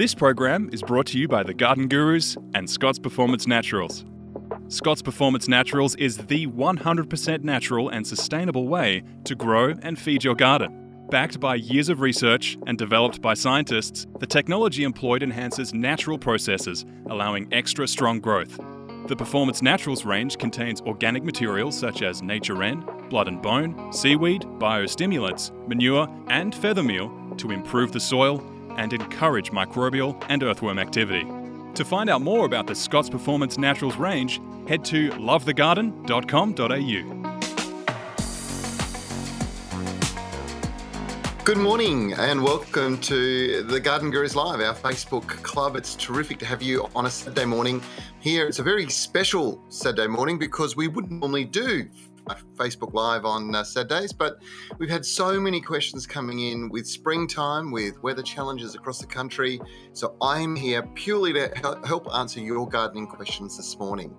This program is brought to you by the Garden Gurus and Scott's Performance Naturals. Scott's Performance Naturals is the 100% natural and sustainable way to grow and feed your garden. Backed by years of research and developed by scientists, the technology employed enhances natural processes, allowing extra strong growth. The Performance Naturals range contains organic materials such as nature N, blood and bone, seaweed, biostimulants, manure, and feather meal to improve the soil and encourage microbial and earthworm activity. To find out more about the Scott's Performance Naturals range, head to lovethegarden.com.au. Good morning and welcome to the Garden Gurus Live, our Facebook club. It's terrific to have you on a Saturday morning here. It's a very special Saturday morning because we wouldn't normally do Facebook Live on uh, Saturdays, but we've had so many questions coming in with springtime, with weather challenges across the country. So I'm here purely to help answer your gardening questions this morning.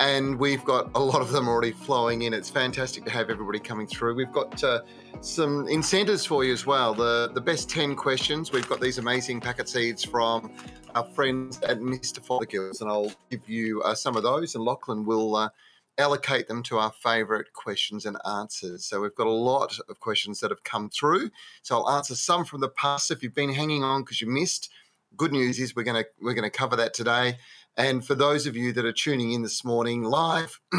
And we've got a lot of them already flowing in. It's fantastic to have everybody coming through. We've got uh, some incentives for you as well. The the best ten questions. We've got these amazing packet seeds from our friends at Mr. Fothergills, and I'll give you uh, some of those. And Lachlan will uh, allocate them to our favorite questions and answers. So we've got a lot of questions that have come through. So I'll answer some from the past. If you've been hanging on because you missed, good news is we're going to we're going to cover that today. And for those of you that are tuning in this morning live,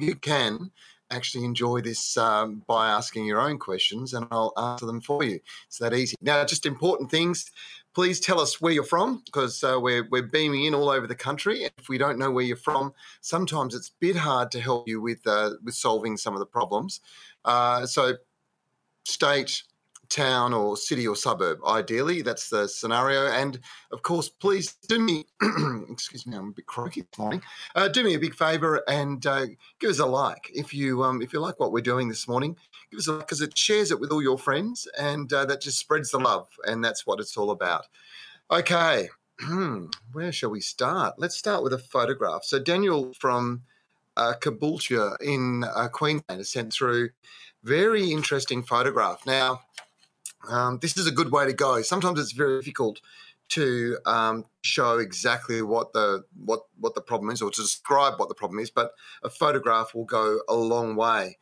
you can actually enjoy this um, by asking your own questions and I'll answer them for you. It's that easy. Now, just important things please tell us where you're from because uh, we're, we're beaming in all over the country. If we don't know where you're from, sometimes it's a bit hard to help you with, uh, with solving some of the problems. Uh, so, state, town or city or suburb. Ideally, that's the scenario. And of course, please do me, excuse me, I'm a bit croaky this morning. Uh, do me a big favour and uh, give us a like if you um, if you like what we're doing this morning. Give us a because it shares it with all your friends, and uh, that just spreads the love, and that's what it's all about. Okay, where shall we start? Let's start with a photograph. So Daniel from uh, Caboolture in uh, Queensland has sent through very interesting photograph. Now um, this is a good way to go. Sometimes it's very difficult to um, show exactly what the what what the problem is or to describe what the problem is, but a photograph will go a long way.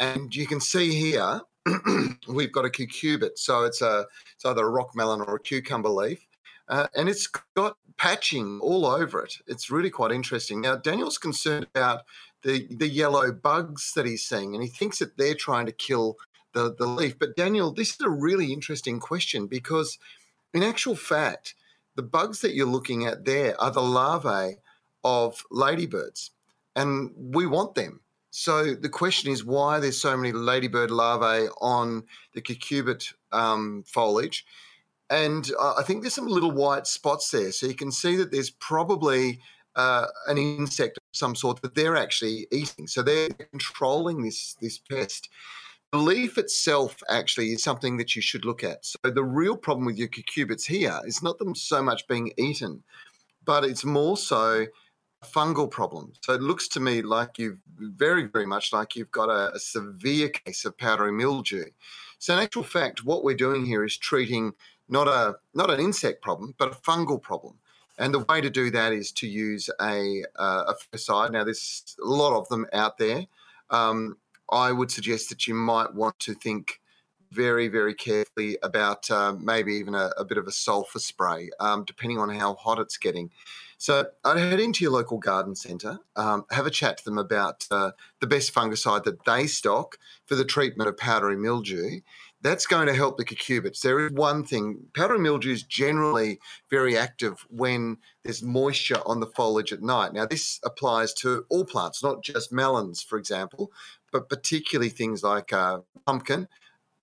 And you can see here we've got a cucurbit, so it's a it's either a rock melon or a cucumber leaf, uh, and it's got patching all over it. It's really quite interesting. Now Daniel's concerned about the the yellow bugs that he's seeing, and he thinks that they're trying to kill the, the leaf. But Daniel, this is a really interesting question because, in actual fact, the bugs that you're looking at there are the larvae of ladybirds, and we want them. So the question is why there's so many ladybird larvae on the cucurbit um, foliage. And I think there's some little white spots there. So you can see that there's probably uh, an insect of some sort that they're actually eating. So they're controlling this, this pest. Belief itself actually is something that you should look at. So the real problem with your cucurbits here is not them so much being eaten, but it's more so fungal problem. So it looks to me like you've very, very much like you've got a, a severe case of powdery mildew. So in actual fact, what we're doing here is treating not a not an insect problem, but a fungal problem. And the way to do that is to use a, uh, a fungicide. Now, there's a lot of them out there. Um, I would suggest that you might want to think very, very carefully about uh, maybe even a, a, bit of a sulfur spray, um, depending on how hot it's getting. So I'd head into your local garden centre, um, have a chat to them about uh, the best fungicide that they stock for the treatment of powdery mildew. That's going to help the cucurbits. There is one thing powdery mildew is generally very active when there's moisture on the foliage at night. Now, this applies to all plants, not just melons, for example, but particularly things like uh, pumpkin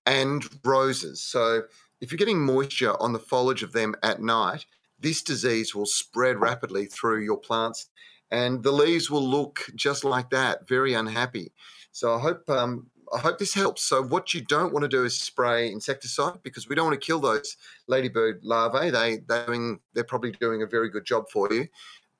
and roses. So if you're getting moisture on the foliage of them at night, this disease will spread rapidly through your plants and the leaves will look just like that, very unhappy. So I hope um, I hope this helps. So what you don't want to do is spray insecticide because we don't want to kill those ladybird larvae. They they're doing, they're probably doing a very good job for you.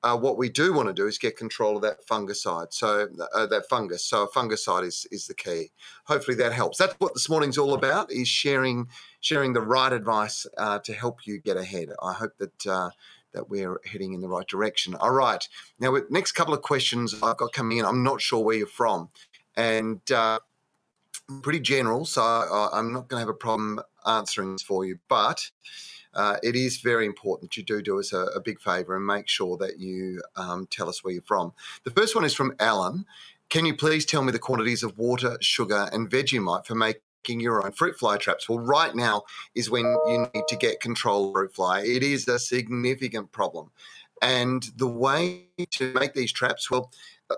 Uh, what we do want to do is get control of that fungicide. So uh, that fungus. So a fungicide is is the key. Hopefully that helps. That's what this morning's all about: is sharing sharing the right advice uh, to help you get ahead. I hope that uh, that we're heading in the right direction. All right. Now, with next couple of questions I've got coming in, I'm not sure where you're from, and uh, pretty general, so I, am not going to have a problem answering this for you. But uh, it is very important that you do do us a, a big favour and make sure that you um, tell us where you're from. The first one is from Alan. Can you please tell me the quantities of water, sugar, and Vegemite for making your own fruit fly traps. Well, right now is when you need to get control of fruit fly. It is a significant problem. And the way to make these traps, well,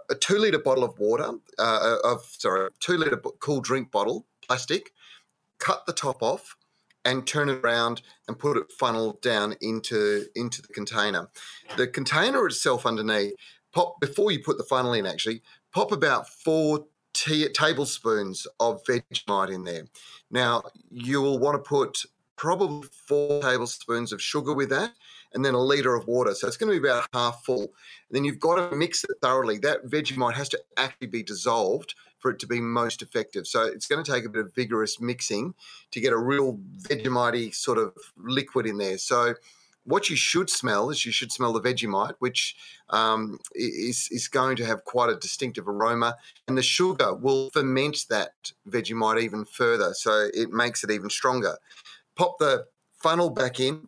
a two liter bottle of water, uh, of sorry, two liter cool drink bottle, plastic, cut the top off and turn it around and put it funneled down into into the container. The container itself underneath, pop before you put the funnel in. Actually, pop about four t- tablespoons of Vegemite in there. Now, you will want to put probably four tablespoons of sugar with that and then a litre of water. So it's going to be about half full. And then you've got to mix it thoroughly. That Vegemite has to actually be dissolved for it to be most effective. So it's going to take a bit of vigorous mixing to get a real Vegemite sort of liquid in there. So what you should smell is you should smell the Vegemite, which um, is, is going to have quite a distinctive aroma. And the sugar will ferment that Vegemite even further. So it makes it even stronger. Pop the funnel back in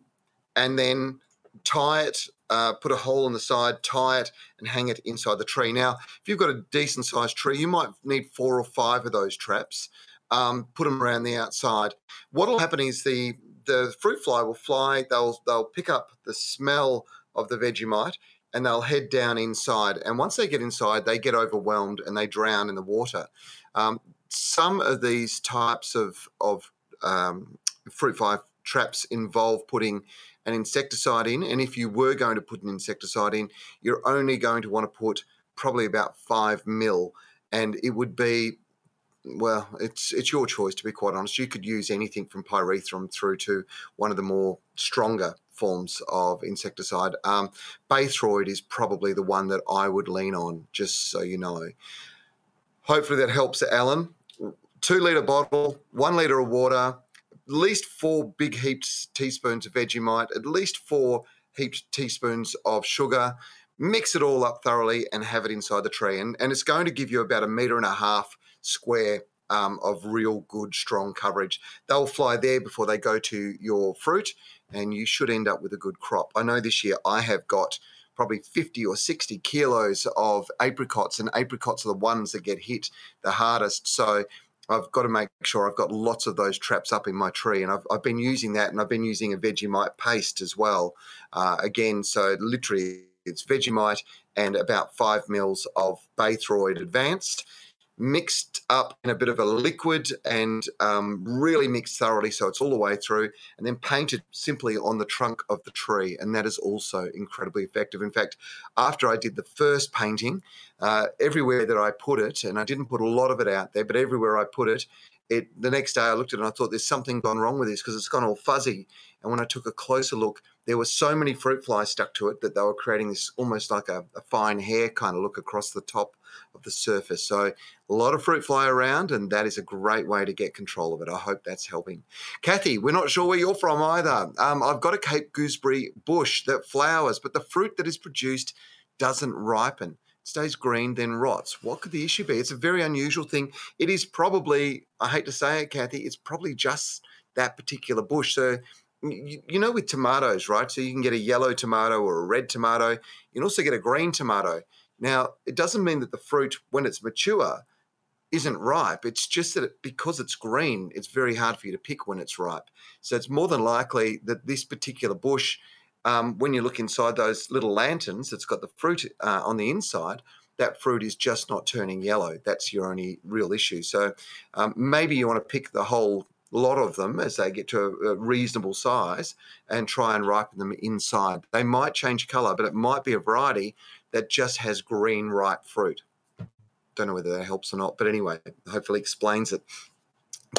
and then tie it, uh, put a hole in the side, tie it, and hang it inside the tree. Now, if you've got a decent sized tree, you might need four or five of those traps. Um, put them around the outside. What will happen is the the fruit fly will fly. They'll they'll pick up the smell of the Vegemite and they'll head down inside. And once they get inside, they get overwhelmed and they drown in the water. Um, some of these types of of um, fruit fly traps involve putting an insecticide in. And if you were going to put an insecticide in, you're only going to want to put probably about five mil, and it would be well, it's it's your choice to be quite honest. You could use anything from pyrethrum through to one of the more stronger forms of insecticide. Um, Baythroid is probably the one that I would lean on, just so you know. Hopefully that helps, Alan. Two liter bottle, one liter of water, at least four big heaped teaspoons of Vegemite, at least four heaped teaspoons of sugar. Mix it all up thoroughly and have it inside the tree. And, and it's going to give you about a meter and a half square um, of real good, strong coverage. They'll fly there before they go to your fruit, and you should end up with a good crop. I know this year I have got probably 50 or 60 kilos of apricots, and apricots are the ones that get hit the hardest. So I've got to make sure I've got lots of those traps up in my tree, and I've, I've been using that, and I've been using a Vegemite paste as well. Uh, again, so literally it's Vegemite and about five mils of Baythroid Advanced mixed up in a bit of a liquid and um, really mixed thoroughly so it's all the way through and then painted simply on the trunk of the tree and that is also incredibly effective. In fact after i did the first painting uh, everywhere that i put it and i didn't put a lot of it out there but everywhere i put it it the next day i looked at it and i thought there's something gone wrong with this because it's gone all fuzzy. And when i took a closer look there were so many fruit flies stuck to it that they were creating this almost like a, a fine hair kind of look across the top of the surface. So a lot of fruit fly around, and that is a great way to get control of it. I hope that's helping. Kathy, we're not sure where you're from either. Um, I've got a Cape gooseberry bush that flowers, but the fruit that is produced doesn't ripen. It stays green, then rots. What could the issue be? It's a very unusual thing. It is probably, I hate to say it, Kathy, it's probably just that particular bush. So you, you know with tomatoes, right? So you can get a yellow tomato or a red tomato. You can also get a green tomato. Now, it doesn't mean that the fruit, when it's mature, isn't ripe. It's just that it, because it's green, it's very hard for you to pick when it's ripe. So it's more than likely that this particular bush, um, when you look inside those little lanterns that's got the fruit uh, on the inside, that fruit is just not turning yellow. That's your only real issue. So um, maybe you want to pick the whole lot of them as they get to a, a reasonable size and try and ripen them inside. They might change colour, but it might be a variety that just has green ripe fruit. Don't know whether that helps or not, but anyway, hopefully explains it.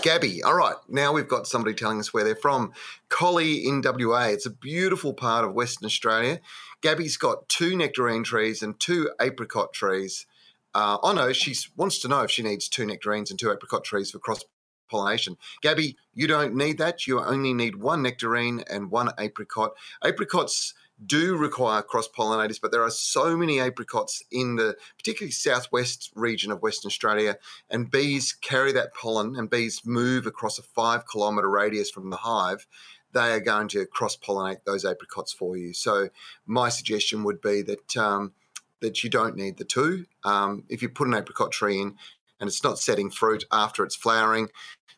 Gabby, all right, now we've got somebody telling us where they're from. Collie in WA. It's a beautiful part of Western Australia. Gabby's got two nectarine trees and two apricot trees. Uh, oh no, she wants to know if she needs two nectarines and two apricot trees for cross pollination. Gabby, you don't need that. You only need one nectarine and one apricot. Apricots do require cross pollinators, but there are so many apricots in the particularly southwest region of Western Australia, and bees carry that pollen, and bees move across a five kilometre radius from the hive. They are going to cross pollinate those apricots for you. So, my suggestion would be that um, that you don't need the two. Um, if you put an apricot tree in and it's not setting fruit after it's flowering,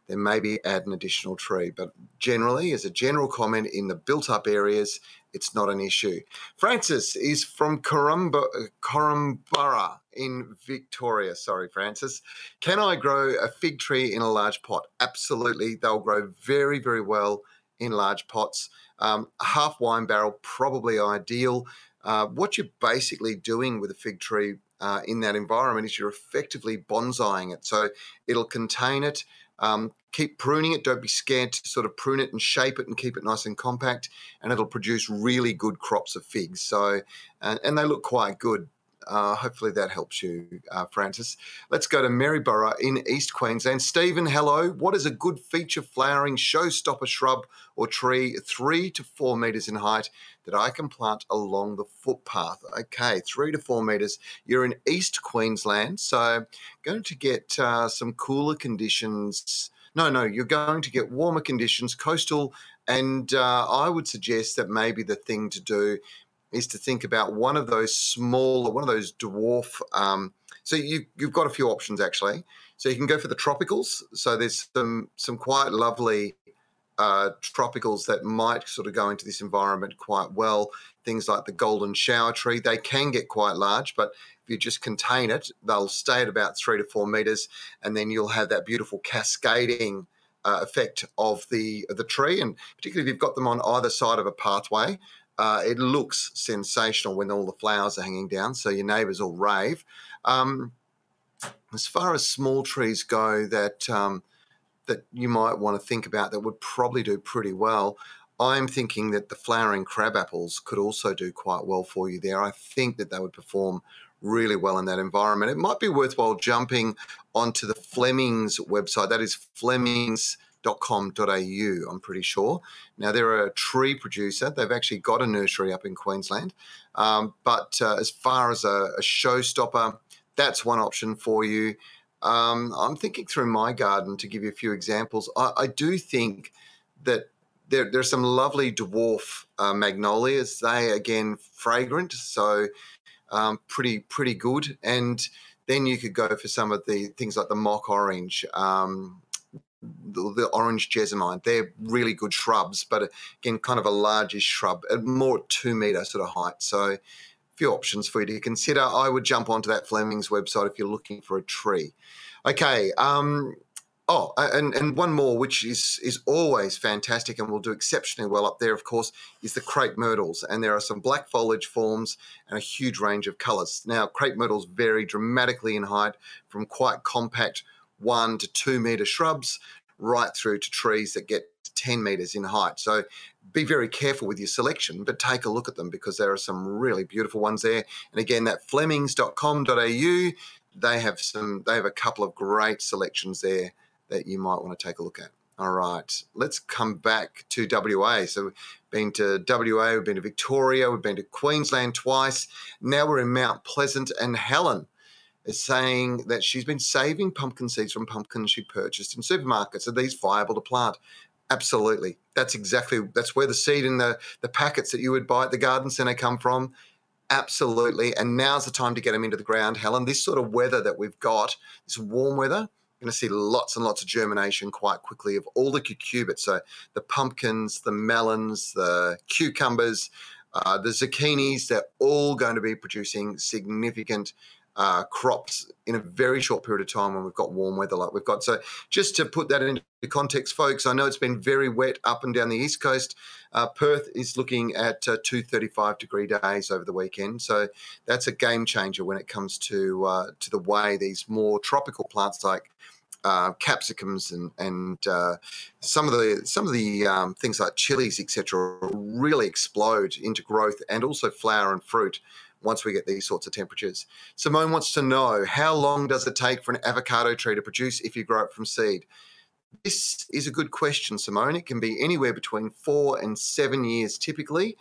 then maybe add an additional tree. But generally, as a general comment, in the built up areas, it's not an issue. Francis is from Korumburra in Victoria. Sorry, Francis. Can I grow a fig tree in a large pot? Absolutely. They'll grow very, very well in large pots. Um, half wine barrel, probably ideal. Uh, what you're basically doing with a fig tree uh, in that environment is you're effectively bonsaiing it. So it'll contain it. Um, keep pruning it. Don't be scared to sort of prune it and shape it and keep it nice and compact, and it'll produce really good crops of figs. So, and, and they look quite good. Uh, hopefully that helps you, uh, Francis. Let's go to Maryborough in East Queensland. Stephen, hello. What is a good feature flowering showstopper shrub or tree three to four metres in height that I can plant along the footpath? Okay, three to four metres. You're in East Queensland, so going to get uh, some cooler conditions. No, no, you're going to get warmer conditions, coastal, and uh, I would suggest that maybe the thing to do is to think about one of those smaller, one of those dwarf. Um, so you, you've got a few options actually. So you can go for the tropicals. So there's some some quite lovely uh, tropicals that might sort of go into this environment quite well. Things like the golden shower tree, they can get quite large, but if you just contain it, they'll stay at about three to four meters, and then you'll have that beautiful cascading uh, effect of the of the tree. And particularly if you've got them on either side of a pathway, uh, it looks sensational when all the flowers are hanging down, so your neighbours all rave. Um, as far as small trees go, that um, that you might want to think about that would probably do pretty well. I'm thinking that the flowering crab apples could also do quite well for you there. I think that they would perform really well in that environment. It might be worthwhile jumping onto the Fleming's website. That is Fleming's com.au, I'm pretty sure. Now, they're a tree producer. They've actually got a nursery up in Queensland. Um, but uh, as far as a, a, showstopper, that's one option for you. Um, I'm thinking through my garden to give you a few examples. I, I do think that there, there's some lovely dwarf uh, magnolias. They, again, fragrant, so um, pretty, pretty good. And then you could go for some of the things like the mock orange. Um, the, orange jessamine. They're really good shrubs, but again, kind of a largish shrub, at more two meter sort of height. So, few options for you to consider. I would jump onto that Fleming's website if you're looking for a tree. Okay. Um, oh, and, and one more, which is is always fantastic and will do exceptionally well up there, of course, is the crepe myrtles. And there are some black foliage forms and a huge range of colours. Now, crepe myrtles vary dramatically in height from quite compact one to two metre shrubs right through to trees that get 10 metres in height. So be very careful with your selection, but take a look at them because there are some really beautiful ones there. And again, that flemings.com.au, they have some, they have a couple of great selections there that you might want to take a look at. All right, let's come back to WA. So we've been to WA, we've been to Victoria, we've been to Queensland twice. Now we're in Mount Pleasant and Helen is saying that she's been saving pumpkin seeds from pumpkins she purchased in supermarkets. Are these viable to plant? Absolutely. That's exactly that's where the seed in the the packets that you would buy at the garden centre come from. Absolutely. And now's the time to get them into the ground, Helen. This sort of weather that we've got, this warm weather, you're going to see lots and lots of germination quite quickly of all the cucurbits. So the pumpkins, the melons, the cucumbers, uh, the zucchinis, they're all going to be producing significant uh, crops in a very short period of time when we've got warm weather like we've got. So, just to put that into context, folks, I know it's been very wet up and down the east coast. Uh, Perth is looking at uh, 235 degree days over the weekend, so that's a game changer when it comes to uh, to the way these more tropical plants like uh, capsicums and and uh, some of the some of the um, things like chilies etc. really explode into growth and also flower and fruit once we get these sorts of temperatures. Simone wants to know how long does it take for an avocado tree to produce if you grow it from seed? This is a good question, Simone. It can be anywhere between four and seven years typically.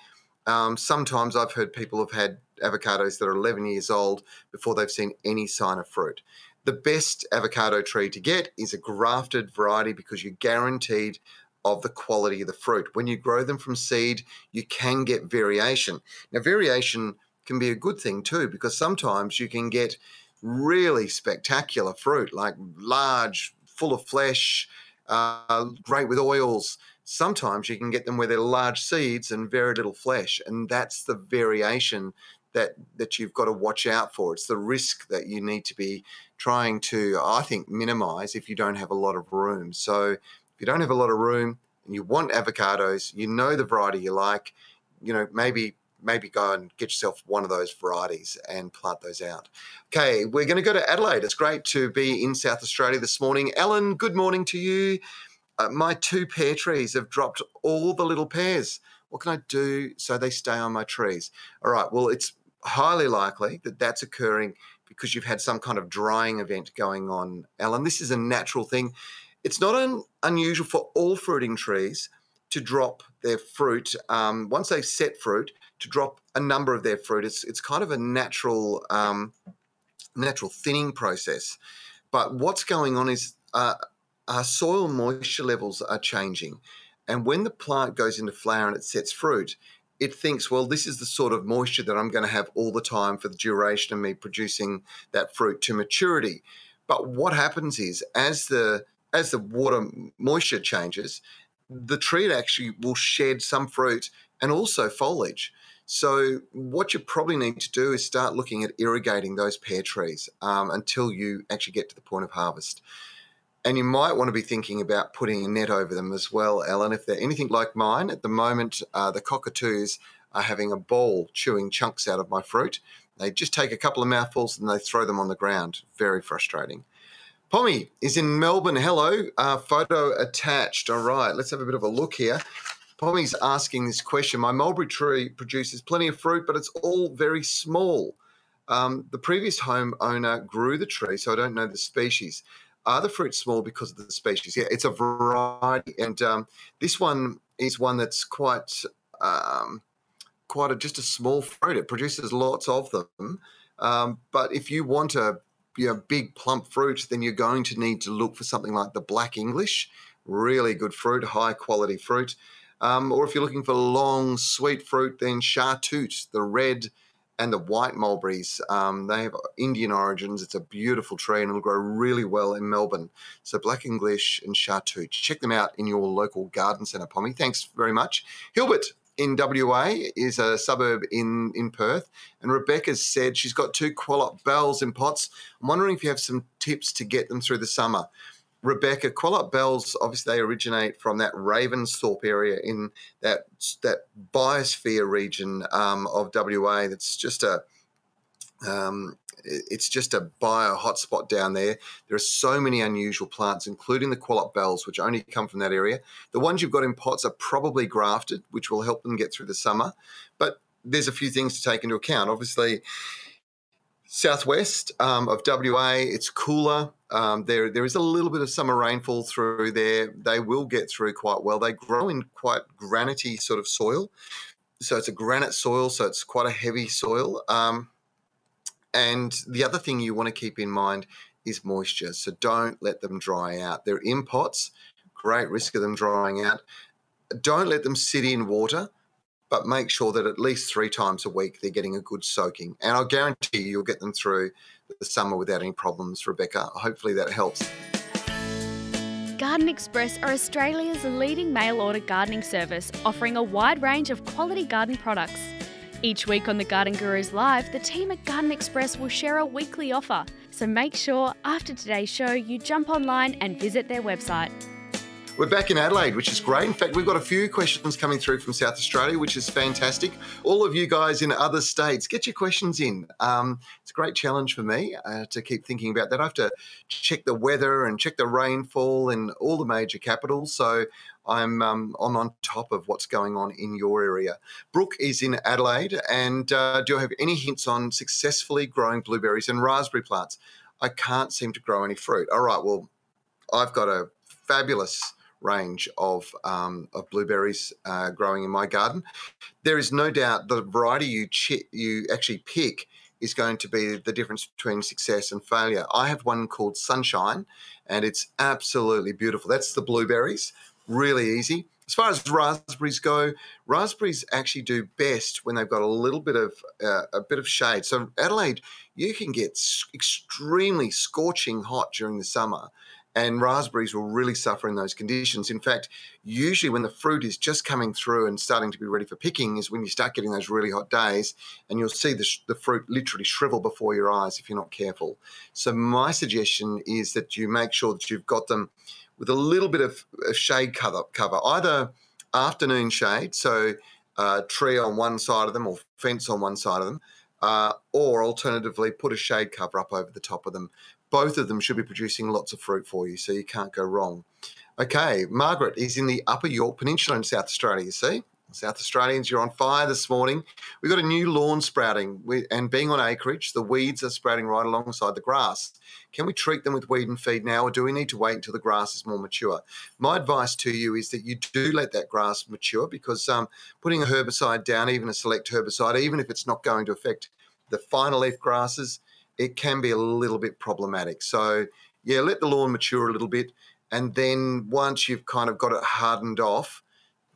Um, sometimes I've heard people have had avocados that are 11 years old before they've seen any sign of fruit. The best avocado tree to get is a grafted variety because you're guaranteed of the quality of the fruit. When you grow them from seed, you can get variation. Now, variation can be a good thing too, because sometimes you can get really spectacular fruit, like large, full of flesh, uh, great with oils. Sometimes you can get them where they're large seeds and very little flesh, and that's the variation that that you've got to watch out for. It's the risk that you need to be trying to, I think, minimize if you don't have a lot of room. So if you don't have a lot of room and you want avocados, you know the variety you like, you know, maybe maybe go and get yourself one of those varieties and plant those out. Okay, we're going to go to Adelaide. It's great to be in South Australia this morning. Ellen, good morning to you. Uh, my two pear trees have dropped all the little pears. What can I do so they stay on my trees? All right, well, it's highly likely that that's occurring because you've had some kind of drying event going on, Ellen. This is a natural thing. It's not un- unusual for all fruiting trees to drop their fruit um, once they've set fruit to drop a number of their fruit. It's it's kind of a natural um, natural thinning process. But what's going on is uh, our soil moisture levels are changing, and when the plant goes into flower and it sets fruit, it thinks, well, this is the sort of moisture that I'm going to have all the time for the duration of me producing that fruit to maturity. But what happens is, as the as the water moisture changes, the tree actually will shed some fruit and also foliage. So, what you probably need to do is start looking at irrigating those pear trees um, until you actually get to the point of harvest. And you might want to be thinking about putting a net over them as well, Ellen. If they're anything like mine, at the moment, uh, the cockatoos are having a ball chewing chunks out of my fruit. They just take a couple of mouthfuls and they throw them on the ground. Very frustrating. Pommy is in Melbourne. Hello. Uh, photo attached. All right, let's have a bit of a look here. Pommy's asking this question. My mulberry tree produces plenty of fruit, but it's all very small. Um, the previous homeowner grew the tree, so I don't know the species. Are the fruits small because of the species? Yeah, it's a variety, and um, this one is one that's quite, um, quite a, just a small fruit. It produces lots of them, um, but if you want a you know, big plump fruit, then you're going to need to look for something like the Black English, really good fruit, high quality fruit. Um, or if you're looking for long, sweet fruit, then Shahtoot, the red and the white mulberries. Um, they have Indian origins. It's a beautiful tree and it'll grow really well in Melbourne. So Black English and Shahtoot. Check them out in your local garden centre, Pommy. Thanks very much. Hilbert in WA is a suburb in, in Perth. And Rebecca said she's got two Qualup bells in pots. I'm wondering if you have some tips to get them through the summer. Rebecca, Qualup bells, obviously they originate from that Ravensthorpe area in that that biosphere region um, of WA. That's just a um, it's just a bio hotspot down there. There are so many unusual plants, including the Qualup bells, which only come from that area. The ones you've got in pots are probably grafted, which will help them get through the summer. But there's a few things to take into account. Obviously, southwest um, of WA, it's cooler. Um, there, there is a little bit of summer rainfall through there. They will get through quite well. They grow in quite granity sort of soil, so it's a granite soil, so it's quite a heavy soil. Um, and the other thing you want to keep in mind is moisture. So don't let them dry out. They're in pots, great risk of them drying out. Don't let them sit in water but make sure that at least three times a week they're getting a good soaking. And I'll guarantee you, you'll get them through the summer without any problems, Rebecca. Hopefully that helps. Garden Express are Australia's leading mail order gardening service, offering a wide range of quality garden products. Each week on the Garden Gurus Live, the team at Garden Express will share a weekly offer. So make sure after today's show you jump online and visit their website. We're back in Adelaide, which is great. In fact, we've got a few questions coming through from South Australia, which is fantastic. All of you guys in other states, get your questions in. Um, it's a great challenge for me uh, to keep thinking about that. I have to check the weather and check the rainfall in all the major capitals. So I'm um, I'm on top of what's going on in your area. Brooke is in Adelaide, and uh, do I have any hints on successfully growing blueberries and raspberry plants? I can't seem to grow any fruit. All right, well, I've got a fabulous range of, um, of blueberries uh, growing in my garden. There is no doubt the variety you you actually pick is going to be the difference between success and failure. I have one called Sunshine, and it's absolutely beautiful. That's the blueberries, really easy. As far as raspberries go, raspberries actually do best when they've got a little bit of uh, a bit of shade. So Adelaide, you can get extremely scorching hot during the summer, and raspberries will really suffer in those conditions. In fact, usually when the fruit is just coming through and starting to be ready for picking is when you start getting those really hot days, and you'll see the, sh- the fruit literally shrivel before your eyes if you're not careful. So, my suggestion is that you make sure that you've got them with a little bit of, of shade cover, cover, either afternoon shade, so uh, tree on one side of them or fence on one side of them, uh, or alternatively put a shade cover up over the top of them both of them should be producing lots of fruit for you, so you can't go wrong. Okay, Margaret is in the Upper Yorke Peninsula in South Australia, you see. South Australians, you're on fire this morning. We've got a new lawn sprouting, and being on acreage, the weeds are sprouting right alongside the grass. Can we treat them with weed and feed now, or do we need to wait until the grass is more mature? My advice to you is that you do let that grass mature because um, putting a herbicide down, even a select herbicide, even if it's not going to affect the finer leaf grasses, it can be a little bit problematic. So, yeah, let the lawn mature a little bit. And then once you've kind of got it hardened off,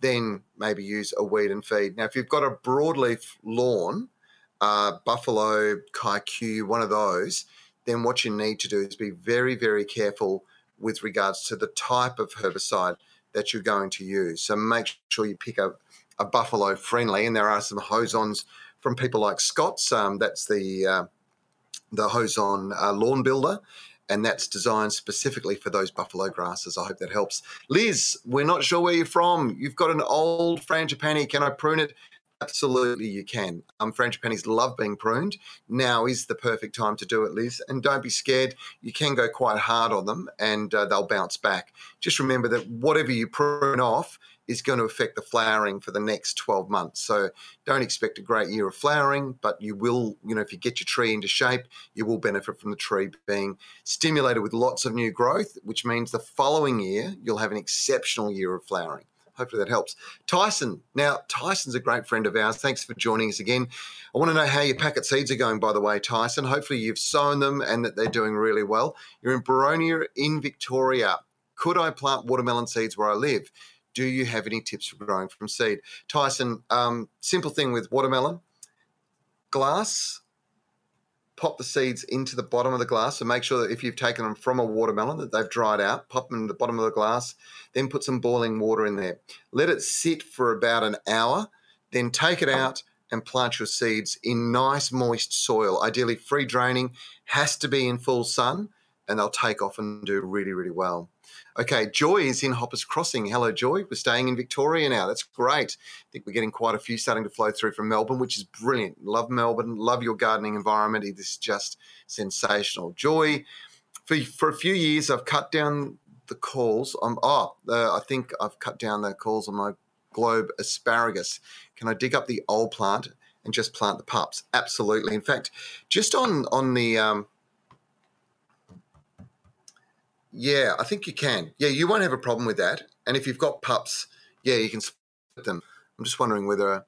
then maybe use a weed and feed. Now, if you've got a broadleaf lawn, uh, buffalo, kikuyu, one of those, then what you need to do is be very, very careful with regards to the type of herbicide that you're going to use. So make sure you pick a, a buffalo friendly, and there are some hosons from people like Scott's. Um, that's the uh, the Hozon uh, Lawn Builder, and that's designed specifically for those buffalo grasses. I hope that helps. Liz, we're not sure where you're from. You've got an old frangipani. Can I prune it? Absolutely, you can. Um, frangipanis love being pruned. Now is the perfect time to do it, Liz. And don't be scared. You can go quite hard on them, and uh, they'll bounce back. Just remember that whatever you prune off is going to affect the flowering for the next 12 months. So don't expect a great year of flowering, but you will, you know, if you get your tree into shape, you will benefit from the tree being stimulated with lots of new growth, which means the following year you'll have an exceptional year of flowering. Hopefully that helps. Tyson. Now, Tyson's a great friend of ours. Thanks for joining us again. I want to know how your packet seeds are going, by the way, Tyson. Hopefully you've sown them and that they're doing really well. You're in Boronia in Victoria. Could I plant watermelon seeds where I live? Do you have any tips for growing from seed? Tyson, um, simple thing with watermelon, glass, pop the seeds into the bottom of the glass. So make sure that if you've taken them from a watermelon that they've dried out, pop them in the bottom of the glass, then put some boiling water in there. Let it sit for about an hour, then take it out and plant your seeds in nice moist soil, ideally free draining, has to be in full sun, and they'll take off and do really, really well. Okay, Joy is in Hoppers Crossing. Hello, Joy. We're staying in Victoria now. That's great. I think we're getting quite a few starting to flow through from Melbourne, which is brilliant. Love Melbourne. Love your gardening environment. It is just sensational. Joy, for, for a few years, I've cut down the calls. On, oh, uh, I think I've cut down the calls on my globe asparagus. Can I dig up the old plant and just plant the pups? Absolutely. In fact, just on on the um, yeah, I think you can. Yeah, you won't have a problem with that. And if you've got pups, yeah, you can split them. I'm just wondering whether,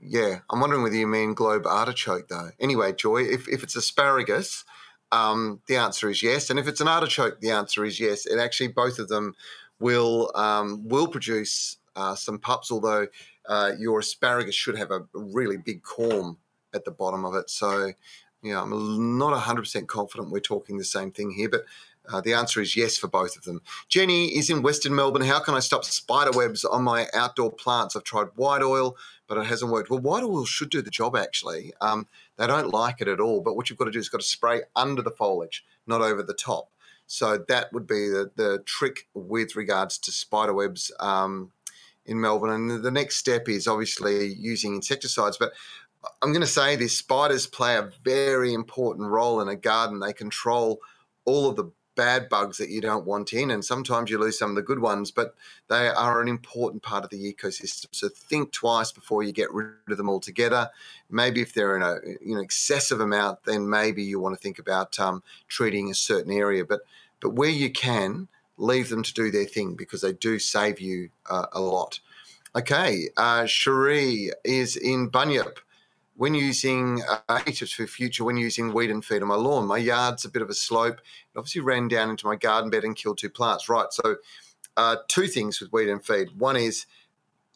yeah, I'm wondering whether you mean globe artichoke though. Anyway, Joy, if, if it's asparagus, um, the answer is yes. And if it's an artichoke, the answer is yes. It actually, both of them will um, will produce uh, some pups, although uh, your asparagus should have a really big corm at the bottom of it. So, yeah, I'm not 100% confident we're talking the same thing here, but Uh, the answer is yes for both of them. Jenny is in Western Melbourne. How can I stop spider webs on my outdoor plants? I've tried white oil, but it hasn't worked. Well, white oil should do the job actually. Um, they don't like it at all, but what you've got to do is got to spray under the foliage, not over the top. So that would be the, the trick with regards to spider webs um, in Melbourne. And the next step is obviously using insecticides. But I'm going to say this spiders play a very important role in a garden. They control all of the bad bugs that you don't want in, and sometimes you lose some of the good ones, but they are an important part of the ecosystem. So think twice before you get rid of them altogether. Maybe if they're in a you know excessive amount, then maybe you want to think about um, treating a certain area. But but where you can, leave them to do their thing because they do save you uh, a lot. Okay, uh, Cherie is in Bunyip when using uh, for future, when using weed and feed on my lawn, my yard's a bit of a slope. It obviously ran down into my garden bed and killed two plants. Right. So, uh, two things with weed and feed. One is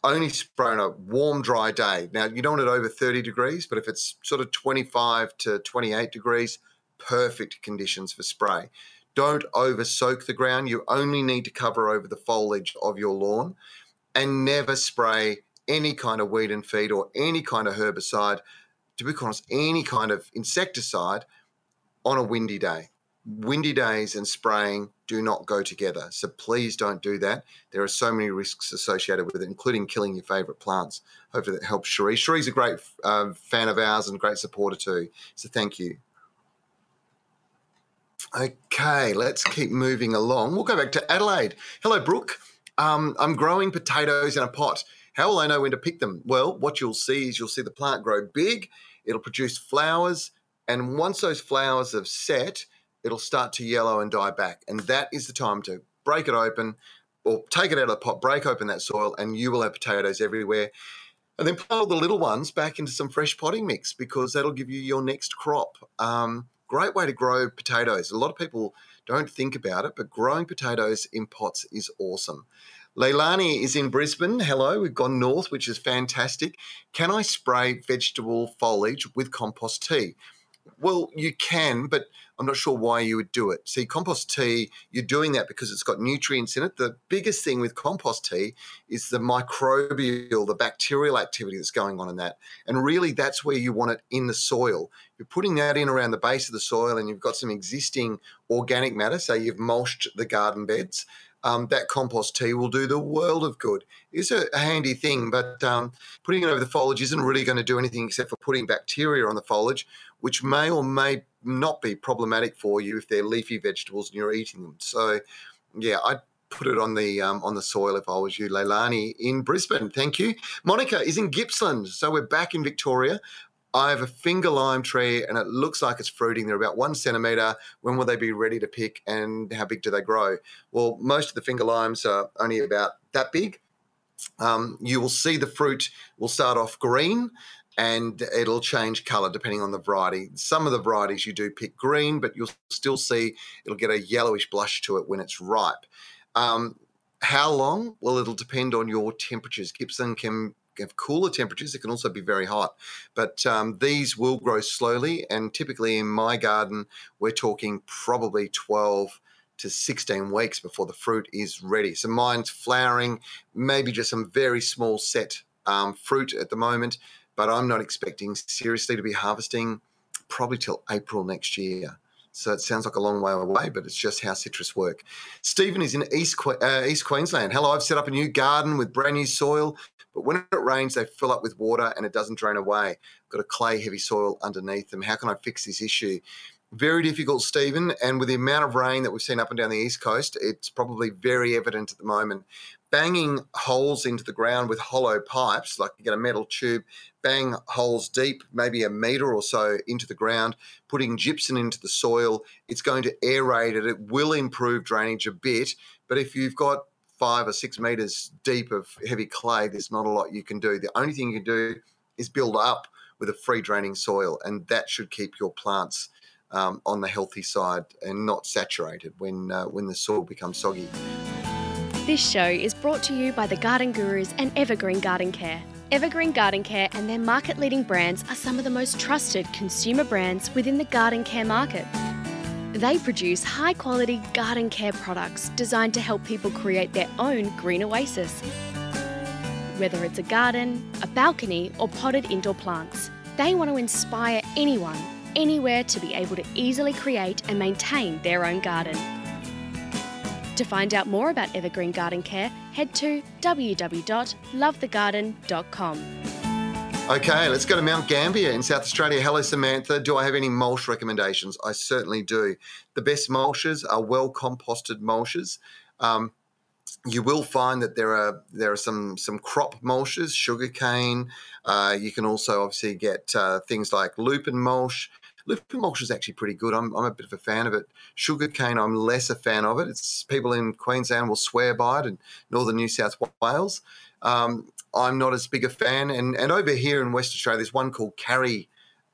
only spray on a warm, dry day. Now, you don't want it over 30 degrees, but if it's sort of 25 to 28 degrees, perfect conditions for spray. Don't over soak the ground. You only need to cover over the foliage of your lawn and never spray any kind of weed and feed or any kind of herbicide, to be honest, any kind of insecticide on a windy day. Windy days and spraying do not go together. So please don't do that. There are so many risks associated with it, including killing your favorite plants. Hopefully that helps Cherie. Cherie's a great uh, fan of ours and great supporter too. So thank you. Okay, let's keep moving along. We'll go back to Adelaide. Hello, Brooke. Um, I'm growing potatoes in a pot. How will I know when to pick them? Well, what you'll see is you'll see the plant grow big, it'll produce flowers, and once those flowers have set, it'll start to yellow and die back. And that is the time to break it open or take it out of the pot, break open that soil, and you will have potatoes everywhere. And then plant all the little ones back into some fresh potting mix because that'll give you your next crop. Um, great way to grow potatoes. A lot of people don't think about it, but growing potatoes in pots is awesome. Leilani is in Brisbane. Hello, we've gone north, which is fantastic. Can I spray vegetable foliage with compost tea? Well, you can, but I'm not sure why you would do it. See, compost tea, you're doing that because it's got nutrients in it. The biggest thing with compost tea is the microbial, the bacterial activity that's going on in that. And really, that's where you want it in the soil. You're putting that in around the base of the soil, and you've got some existing organic matter. Say you've mulched the garden beds um, that compost tea will do the world of good. It's a, handy thing, but um, putting it over the foliage isn't really going to do anything except for putting bacteria on the foliage, which may or may not be problematic for you if they're leafy vegetables and you're eating them. So, yeah, I'd put it on the um, on the soil if I was you, Leilani in Brisbane. Thank you. Monica is in Gippsland, so we're back in Victoria. I have a finger lime tree and it looks like it's fruiting. They're about one centimetre. When will they be ready to pick and how big do they grow? Well, most of the finger limes are only about that big. Um, you will see the fruit will start off green and it'll change color depending on the variety. Some of the varieties you do pick green, but you'll still see it'll get a yellowish blush to it when it's ripe. Um, how long? Well, it'll depend on your temperatures. Gippsland can have cooler temperatures. It can also be very hot, but um, these will grow slowly. And typically in my garden, we're talking probably 12 to 16 weeks before the fruit is ready. So mine's flowering, maybe just some very small set um, fruit at the moment, but I'm not expecting seriously to be harvesting probably till April next year. So it sounds like a long way away, but it's just how citrus work. Stephen is in East, uh, East Queensland. Hello, I've set up a new garden with brand new soil, but when it rains, they fill up with water and it doesn't drain away. Got a clay heavy soil underneath them. How can I fix this issue? Very difficult, Stephen. And with the amount of rain that we've seen up and down the east coast, it's probably very evident at the moment. Banging holes into the ground with hollow pipes, like you get a metal tube, bang holes deep, maybe a metre or so into the ground, putting gypsum into the soil, it's going to aerate it. It will improve drainage a bit. But if you've got five or six meters deep of heavy clay, there's not a lot you can do. The only thing you can do is build up with a free draining soil, and that should keep your plants um, on the healthy side and not saturated when uh, when the soil becomes soggy. This show is brought to you by the Garden Gurus and Evergreen Garden Care. Evergreen Garden Care and their market leading brands are some of the most trusted consumer brands within the garden care market. They produce high quality garden care products designed to help people create their own green oasis. Whether it's a garden, a balcony, or potted indoor plants, they want to inspire anyone, anywhere to be able to easily create and maintain their own garden. To find out more about Evergreen Garden Care, head to www.lovethegarden.com. Okay, let's go to Mount Gambier in South Australia. Hello, Samantha. Do I have any mulch recommendations? I certainly do. The best mulches are well composted mulches. Um, you will find that there are there are some some crop mulches, sugarcane. Uh, you can also obviously get uh, things like lupin mulch. Lupin mulch is actually pretty good. I'm, I'm a bit of a fan of it. Sugarcane, I'm less a fan of it. It's people in Queensland will swear by it, and northern New South Wales. Um, I'm not as big a fan. And and over here in West Australia, there's one called Karri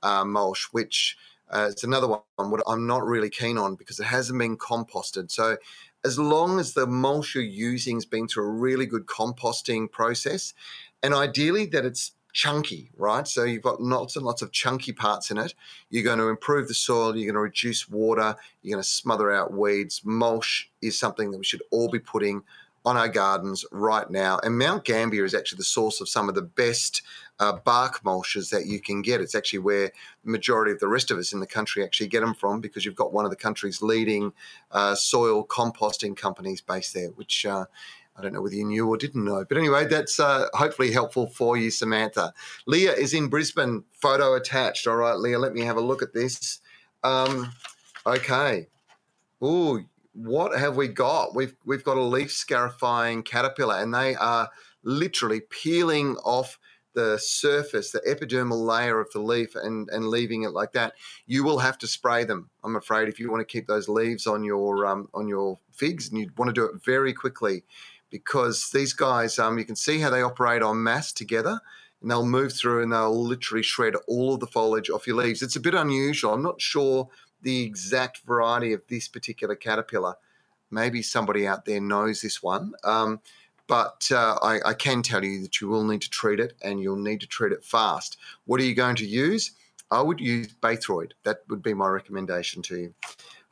uh, mulch, which uh, it's another one what I'm not really keen on because it hasn't been composted. So as long as the mulch you're using has been through a really good composting process, and ideally that it's chunky, right? So you've got lots and lots of chunky parts in it. You're going to improve the soil, you're going to reduce water, you're going to smother out weeds. Mulch is something that we should all be putting on our gardens right now. And Mount Gambier is actually the source of some of the best uh, bark mulches that you can get. It's actually where the majority of the rest of us in the country actually get them from because you've got one of the country's leading uh, soil composting companies based there, which uh, I don't know whether you knew or didn't know. But anyway, that's uh, hopefully helpful for you, Samantha. Leah is in Brisbane, photo attached. All right, Leah, let me have a look at this. Um, okay. Ooh, what have we got? We've we've got a leaf scarifying caterpillar, and they are literally peeling off the surface, the epidermal layer of the leaf, and and leaving it like that. You will have to spray them. I'm afraid if you want to keep those leaves on your um, on your figs, and you want to do it very quickly, because these guys, um, you can see how they operate on mass together. And they'll move through and they'll literally shred all of the foliage off your leaves. It's a bit unusual. I'm not sure the exact variety of this particular caterpillar. Maybe somebody out there knows this one. Um, but uh, I, I, can tell you that you will need to treat it and you'll need to treat it fast. What are you going to use? I would use Baythroid. That would be my recommendation to you.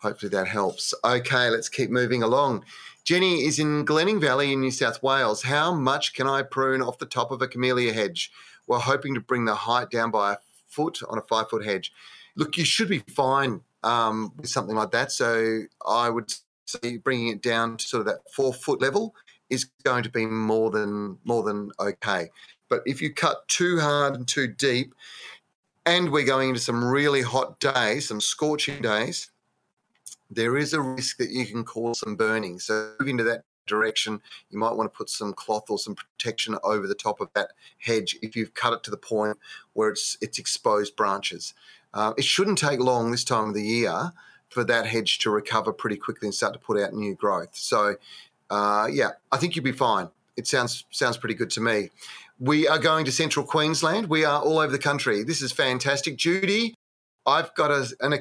Hopefully that helps. Okay, let's keep moving along. Jenny is in Glenning Valley in New South Wales. How much can I prune off the top of a camellia hedge? We're hoping to bring the height down by a foot on a five foot hedge. Look, you should be fine um, with something like that. So I would say bringing it down to sort of that four foot level is going to be more than more than okay. But if you cut too hard and too deep, and we're going into some really hot days, some scorching days, there is a risk that you can cause some burning. So move into that direction, you might want to put some cloth or some protection over the top of that hedge if you've cut it to the point where it's it's exposed branches. Uh, it shouldn't take long this time of the year for that hedge to recover pretty quickly and start to put out new growth. So, uh, yeah, I think you'll be fine. It sounds sounds pretty good to me. We are going to central Queensland. We are all over the country. This is fantastic. Judy, I've got a, an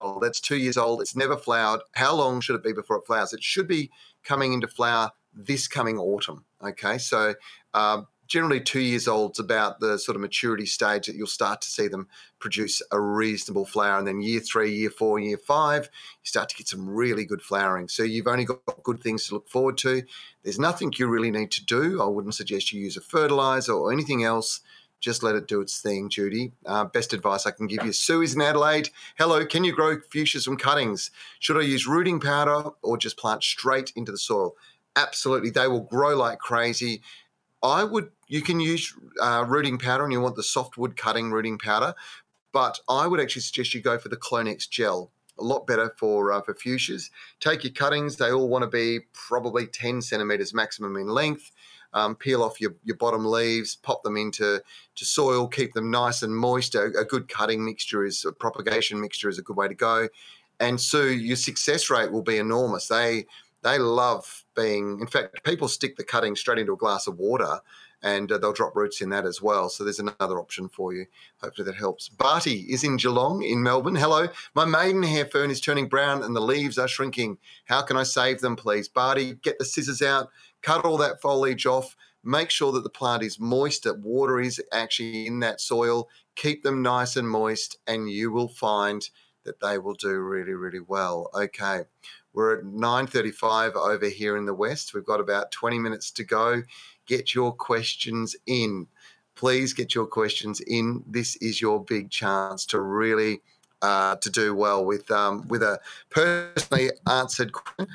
acacia that's two years old. It's never flowered. How long should it be before it flowers? It should be coming into flower this coming autumn. Okay, so uh, generally two years old is about the sort of maturity stage that you'll start to see them produce a reasonable flower. And then year three, year four, year five, you start to get some really good flowering. So you've only got good things to look forward to. There's nothing you really need to do. I wouldn't suggest you use a fertilizer or anything else. Just let it do its thing, Judy. Uh, best advice I can give you. Sue is in Adelaide. Hello, can you grow fuchsias from cuttings? Should I use rooting powder or just plant straight into the soil? Absolutely. They will grow like crazy. I would, you can use uh, rooting powder and you want the softwood cutting rooting powder, but I would actually suggest you go for the Clonex gel. A lot better for uh, for fuchsias. Take your cuttings; they all want to be probably 10 centimeters maximum in length. Um, peel off your, your bottom leaves, pop them into to soil, keep them nice and moist. A, a good cutting mixture is a propagation mixture is a good way to go. And so your success rate will be enormous. They they love being, in fact, people stick the cutting straight into a glass of water and uh, they'll drop roots in that as well. So there's another option for you. Hopefully that helps. Barty is in Geelong in Melbourne. Hello. My maidenhair fern is turning brown and the leaves are shrinking. How can I save them, please? Barty, get the scissors out, cut all that foliage off. Make sure that the plant is moist, that water is actually in that soil. Keep them nice and moist, and you will find that they will do really, really well. Okay, we're at 9:35 over here in the west. We've got about 20 minutes to go. Get your questions in. Please get your questions in. This is your big chance to really uh, to do well with um, with a personally answered question.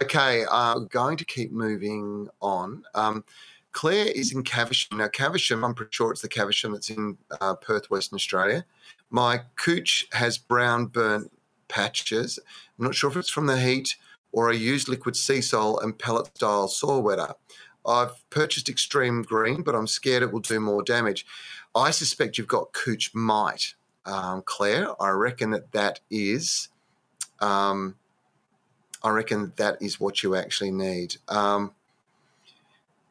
Okay, I'm uh, going to keep moving on. Um, Claire is in Caversham. Now, Caversham, I'm pretty sure it's the Caversham that's in uh, Perth, Western Australia. My cooch has brown burnt patches. I'm not sure if it's from the heat or I used liquid Seasol and pellet style soil wetter. I've purchased extreme green, but I'm scared it will do more damage. I suspect you've got cooch mite, um, Claire. I reckon that that is, um, I reckon that is what you actually need. Um,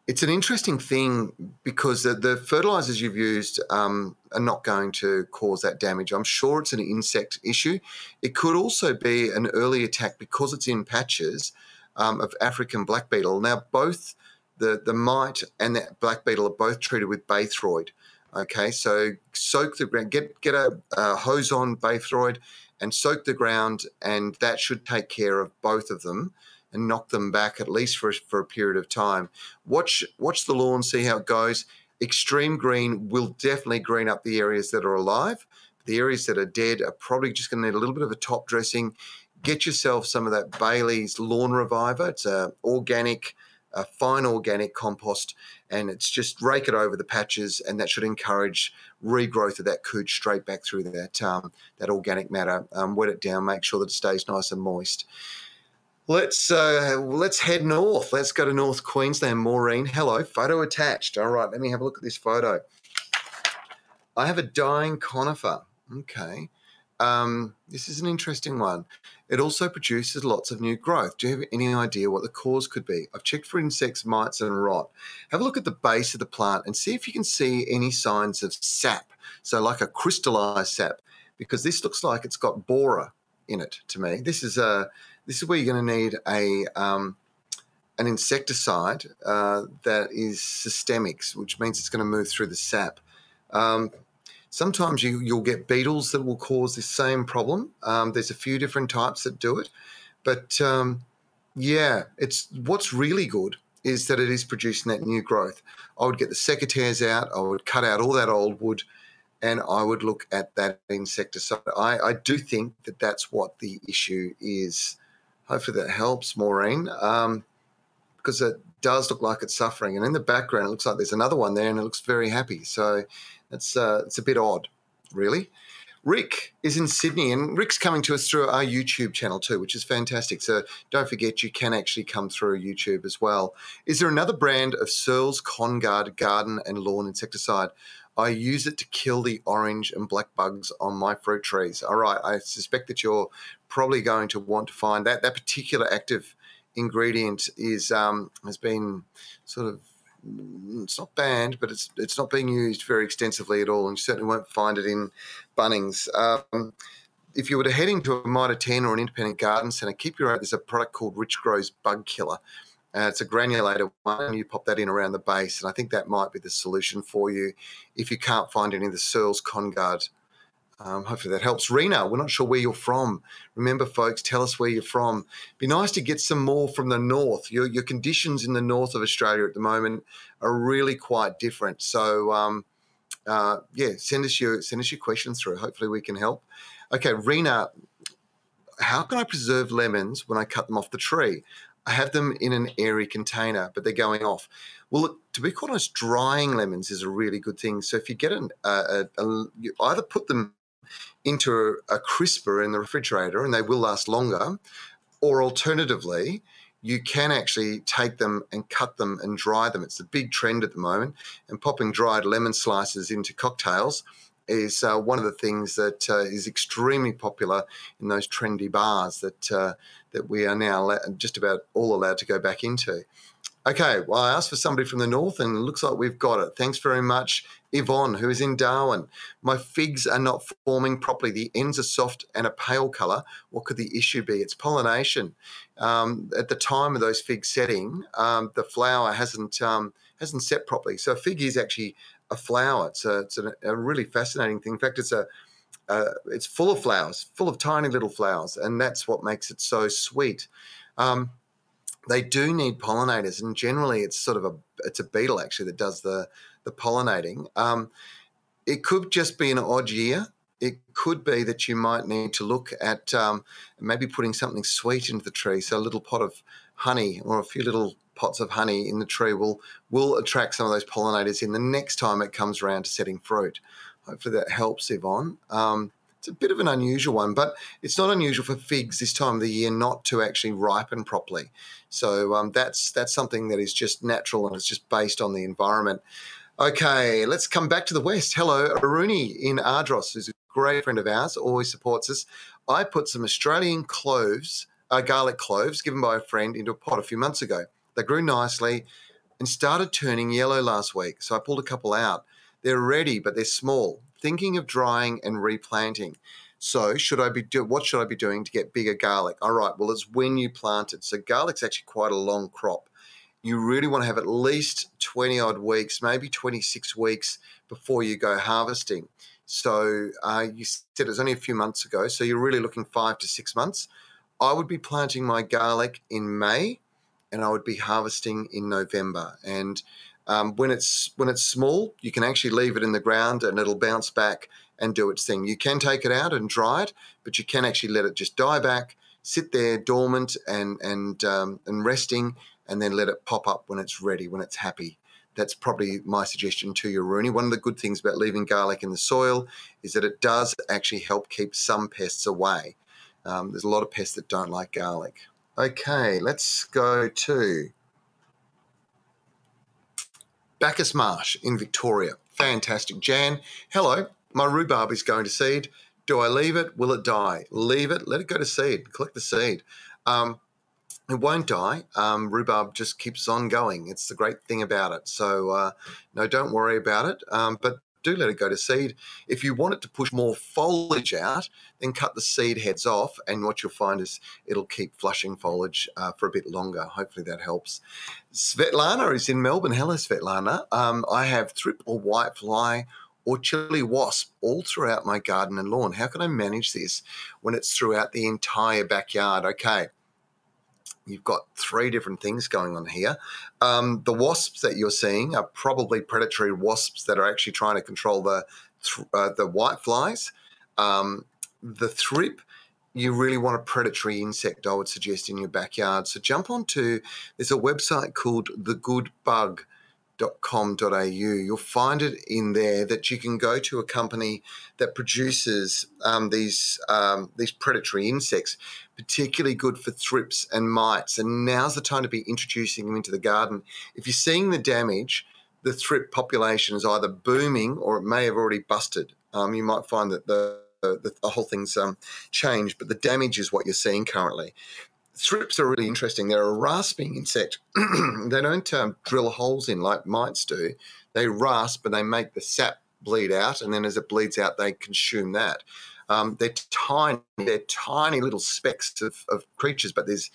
it's an interesting thing because the, the fertilizers you've used um, are not going to cause that damage. I'm sure it's an insect issue. It could also be an early attack because it's in patches um, of African black beetle. Now, both the, the mite and the black beetle are both treated with Baythroid. Okay, so soak the ground, get, get a, a hose on Baythroid and soak the ground, and that should take care of both of them and knock them back at least for, for a period of time. Watch watch the lawn, see how it goes. Extreme green will definitely green up the areas that are alive. The areas that are dead are probably just going to need a little bit of a top dressing. Get yourself some of that Bailey's Lawn Reviver. It's a organic, a fine organic compost, and it's just rake it over the patches, and that should encourage regrowth of that cooch straight back through that um, that organic matter. Um, wet it down, make sure that it stays nice and moist. Let's uh, let's head north. Let's go to North Queensland. Maureen, hello. Photo attached. All right, let me have a look at this photo. I have a dying conifer. Okay. Um, this is an interesting one. It also produces lots of new growth. Do you have any idea what the cause could be? I've checked for insects, mites, and rot. Have a look at the base of the plant and see if you can see any signs of sap. So, like a crystallized sap, because this looks like it's got borer in it to me. This is a this is where you're going to need a um, an insecticide uh, that is systemic, which means it's going to move through the sap. Um, sometimes you, you'll get beetles that will cause the same problem. Um, there's a few different types that do it, but um, yeah, it's what's really good is that it is producing that new growth. I would get the secateurs out. I would cut out all that old wood and I would look at that insecticide. I, I do think that that's what the issue is. Hopefully that helps, Maureen, um, because it does look like it's suffering. And in the background, it looks like there's another one there, and it looks very happy. So it's uh, it's a bit odd, really. Rick is in Sydney, and Rick's coming to us through our YouTube channel too, which is fantastic. So don't forget, you can actually come through YouTube as well. Is there another brand of Searles Conguard garden and lawn insecticide? I use it to kill the orange and black bugs on my fruit trees. All right, I suspect that you're probably going to want to find that that particular active ingredient is um, has been sort of it's not banned, but it's it's not being used very extensively at all, and you certainly won't find it in Bunnings. Um, if you were to head into a Mitre 10 or an independent garden centre, keep your eye. There's a product called Richgro's Bug Killer. Uh, it's a granulated one, you pop that in around the base, and I think that might be the solution for you if you can't find any of the Searles Conguard um, hopefully that helps. Rena, we're not sure where you're from. Remember, folks, tell us where you're from. Be nice to get some more from the north. Your, your conditions in the north of Australia at the moment are really quite different. So, um, uh, yeah, send us your send us your questions through. Hopefully, we can help. Okay, Rena, how can I preserve lemons when I cut them off the tree? I have them in an airy container, but they're going off. Well, look, to be quite honest, drying lemons is a really good thing. So if you get an, uh, a, a, you either put them into a, crisper in the refrigerator and they will last longer. Or alternatively, you can actually take them and cut them and dry them. It's a big trend at the moment. And popping dried lemon slices into cocktails is uh, one of the things that uh, is extremely popular in those trendy bars that uh, that we are now just about all allowed to go back into. Okay, well, I asked for somebody from the north, and it looks like we've got it. Thanks very much, Yvonne, who is in Darwin. My figs are not forming properly. The ends are soft and a pale colour. What could the issue be? It's pollination. Um, at the time of those figs setting, um, the flower hasn't um, hasn't set properly. So a fig is actually a flower. It's a, it's a, a really fascinating thing. In fact, it's a uh, it's full of flowers, full of tiny little flowers, and that's what makes it so sweet. Um, they do need pollinators, and generally it's sort of a it's a beetle actually that does the the pollinating. Um, it could just be an odd year. It could be that you might need to look at um, maybe putting something sweet into the tree. So a little pot of honey or a few little pots of honey in the tree will will attract some of those pollinators in the next time it comes around to setting fruit. Hopefully that helps, Yvonne. Um, it's a bit of an unusual one, but it's not unusual for figs this time of the year not to actually ripen properly. So um, that's that's something that is just natural and it's just based on the environment. Okay, let's come back to the west. Hello, Aruni in Ardross, who's a great friend of ours, always supports us. I put some Australian cloves, uh, garlic cloves, given by a friend, into a pot a few months ago. They grew nicely and started turning yellow last week, so I pulled a couple out. They're ready, but they're small. Thinking of drying and replanting. So, should I be do what should I be doing to get bigger garlic? All right, well, it's when you plant it. So, garlic's actually quite a long crop. You really want to have at least 20 odd weeks, maybe 26 weeks before you go harvesting. So, uh, you said it was only a few months ago. So, you're really looking five to six months. I would be planting my garlic in May and I would be harvesting in November. And um, when it's when it's small, you can actually leave it in the ground and it'll bounce back and do its thing. You can take it out and dry it, but you can actually let it just die back, sit there dormant and and um, and resting, and then let it pop up when it's ready, when it's happy. That's probably my suggestion to you, Rooney. One of the good things about leaving garlic in the soil is that it does actually help keep some pests away. Um, there's a lot of pests that don't like garlic. Okay, let's go to Bacchus Marsh in Victoria. Fantastic. Jan, hello. My rhubarb is going to seed. Do I leave it? Will it die? Leave it. Let it go to seed. Collect the seed. Um, it won't die. Um, rhubarb just keeps on going. It's the great thing about it. So, uh, no, don't worry about it. Um, but do let it go to seed. If you want it to push more foliage out, then cut the seed heads off, and what you'll find is it'll keep flushing foliage uh, for a bit longer. Hopefully that helps. Svetlana is in Melbourne. Hello, Svetlana. Um, I have thrip or whitefly or chili wasp all throughout my garden and lawn. How can I manage this when it's throughout the entire backyard? Okay you've got three different things going on here. Um, the wasps that you're seeing are probably predatory wasps that are actually trying to control the uh, the white flies. Um, the thrip, you really want a predatory insect, I would suggest, in your backyard. So jump onto there's a website called The Good Bug au. You'll find it in there that you can go to a company that produces um, these um, these predatory insects, particularly good for thrips and mites. And now's the time to be introducing them into the garden. If you're seeing the damage, the thrip population is either booming or it may have already busted. Um, you might find that the the, the, whole thing's um, changed, but the damage is what you're seeing currently thrips are really interesting. They're a rasping insect. they don't um, drill holes in like mites do. They rasp and they make the sap bleed out, and then as it bleeds out, they consume that. Um, they're tiny. They're tiny little specks of, of creatures, but there's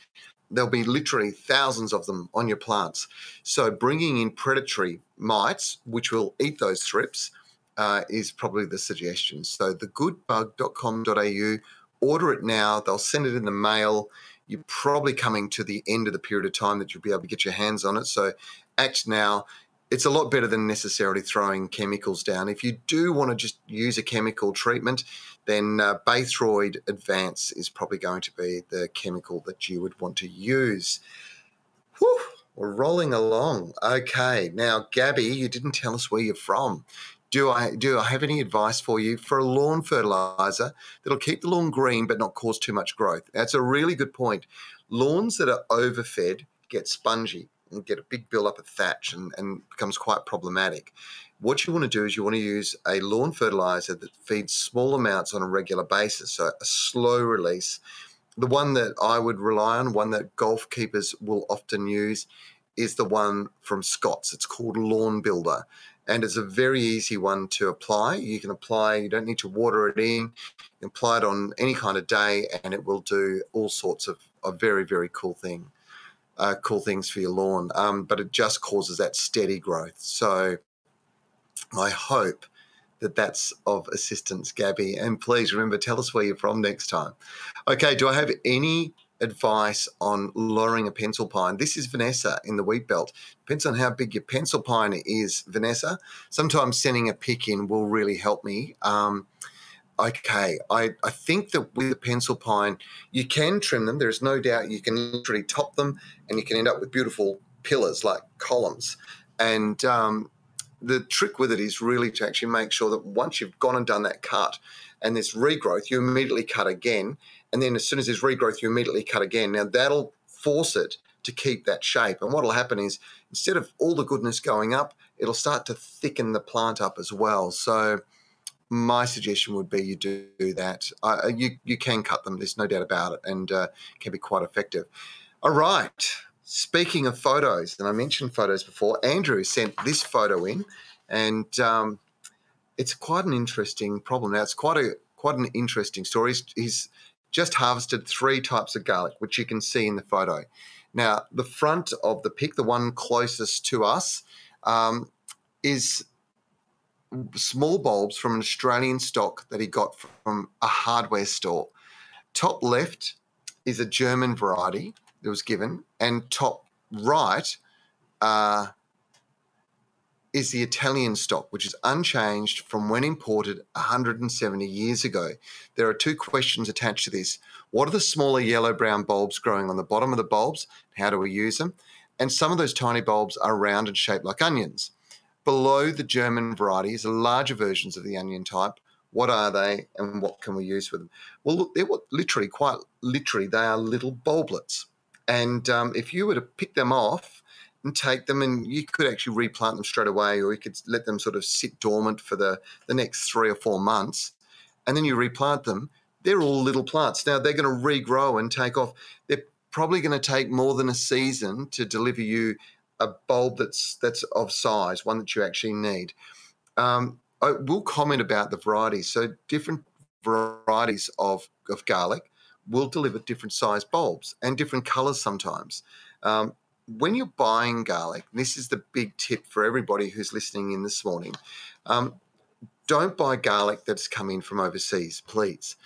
there'll be literally thousands of them on your plants. So bringing in predatory mites, which will eat those thrips, uh, is probably the suggestion. So thegoodbug.com.au, order it now. They'll send it in the mail you're probably coming to the end of the period of time that you'll be able to get your hands on it. So act now. It's a lot better than necessarily throwing chemicals down. If you do want to just use a chemical treatment, then uh, Baythroid Advance is probably going to be the chemical that you would want to use. Whew, we're rolling along. Okay, now, Gabby, you didn't tell us where you're from do I do I have any advice for you for a lawn fertilizer that'll keep the lawn green but not cause too much growth? That's a really good point. Lawns that are overfed get spongy and get a big build-up of thatch and, and becomes quite problematic. What you want to do is you want to use a lawn fertilizer that feeds small amounts on a regular basis, so a slow release. The one that I would rely on, one that golf keepers will often use, is the one from Scott's. It's called Lawn Builder and it's a very easy one to apply. You can apply, you don't need to water it in, apply it on any kind of day, and it will do all sorts of, of very, very cool thing, uh, cool things for your lawn. Um, but it just causes that steady growth. So I hope that that's of assistance, Gabby. And please remember, tell us where you're from next time. Okay, do I have any advice on lowering a pencil pine? This is Vanessa in the wheat belt. Depends on how big your pencil pine is, Vanessa. Sometimes sending a pick in will really help me. Um, okay, I, I think that with a pencil pine, you can trim them. There's no doubt you can literally top them and you can end up with beautiful pillars like columns. And um, the trick with it is really to actually make sure that once you've gone and done that cut and there's regrowth, you immediately cut again. And then as soon as there's regrowth, you immediately cut again. Now that'll force it to keep that shape. And what'll happen is instead of all the goodness going up, it'll start to thicken the plant up as well. So my suggestion would be you do that. Uh, you you can cut them. There's no doubt about it, and uh, can be quite effective. All right. Speaking of photos, and I mentioned photos before, Andrew sent this photo in, and um, it's quite an interesting problem. Now, it's quite a quite an interesting story. He's, he's just harvested three types of garlic, which you can see in the photo. Now, the front of the pick, the one closest to us, um, is small bulbs from an Australian stock that he got from a hardware store. Top left is a German variety that was given, and top right uh, is the Italian stock, which is unchanged from when imported 170 years ago. There are two questions attached to this. What are the smaller yellow brown bulbs growing on the bottom of the bulbs? How do we use them? And some of those tiny bulbs are round and shaped like onions. Below the German varieties larger versions of the onion type. What are they and what can we use for them? Well, look, they're what, literally, quite literally, they are little bulblets. And um, if you were to pick them off and take them, and you could actually replant them straight away, or you could let them sort of sit dormant for the, the next three or four months, and then you replant them, they're all little plants. Now they're going to regrow and take off. They're probably going to take more than a season to deliver you a bulb that's that's of size, one that you actually need. Um, I will comment about the varieties. So different varieties of, of garlic will deliver different size bulbs and different colors sometimes. Um, when you're buying garlic, this is the big tip for everybody who's listening in this morning. Um, don't buy garlic that's come in from overseas, please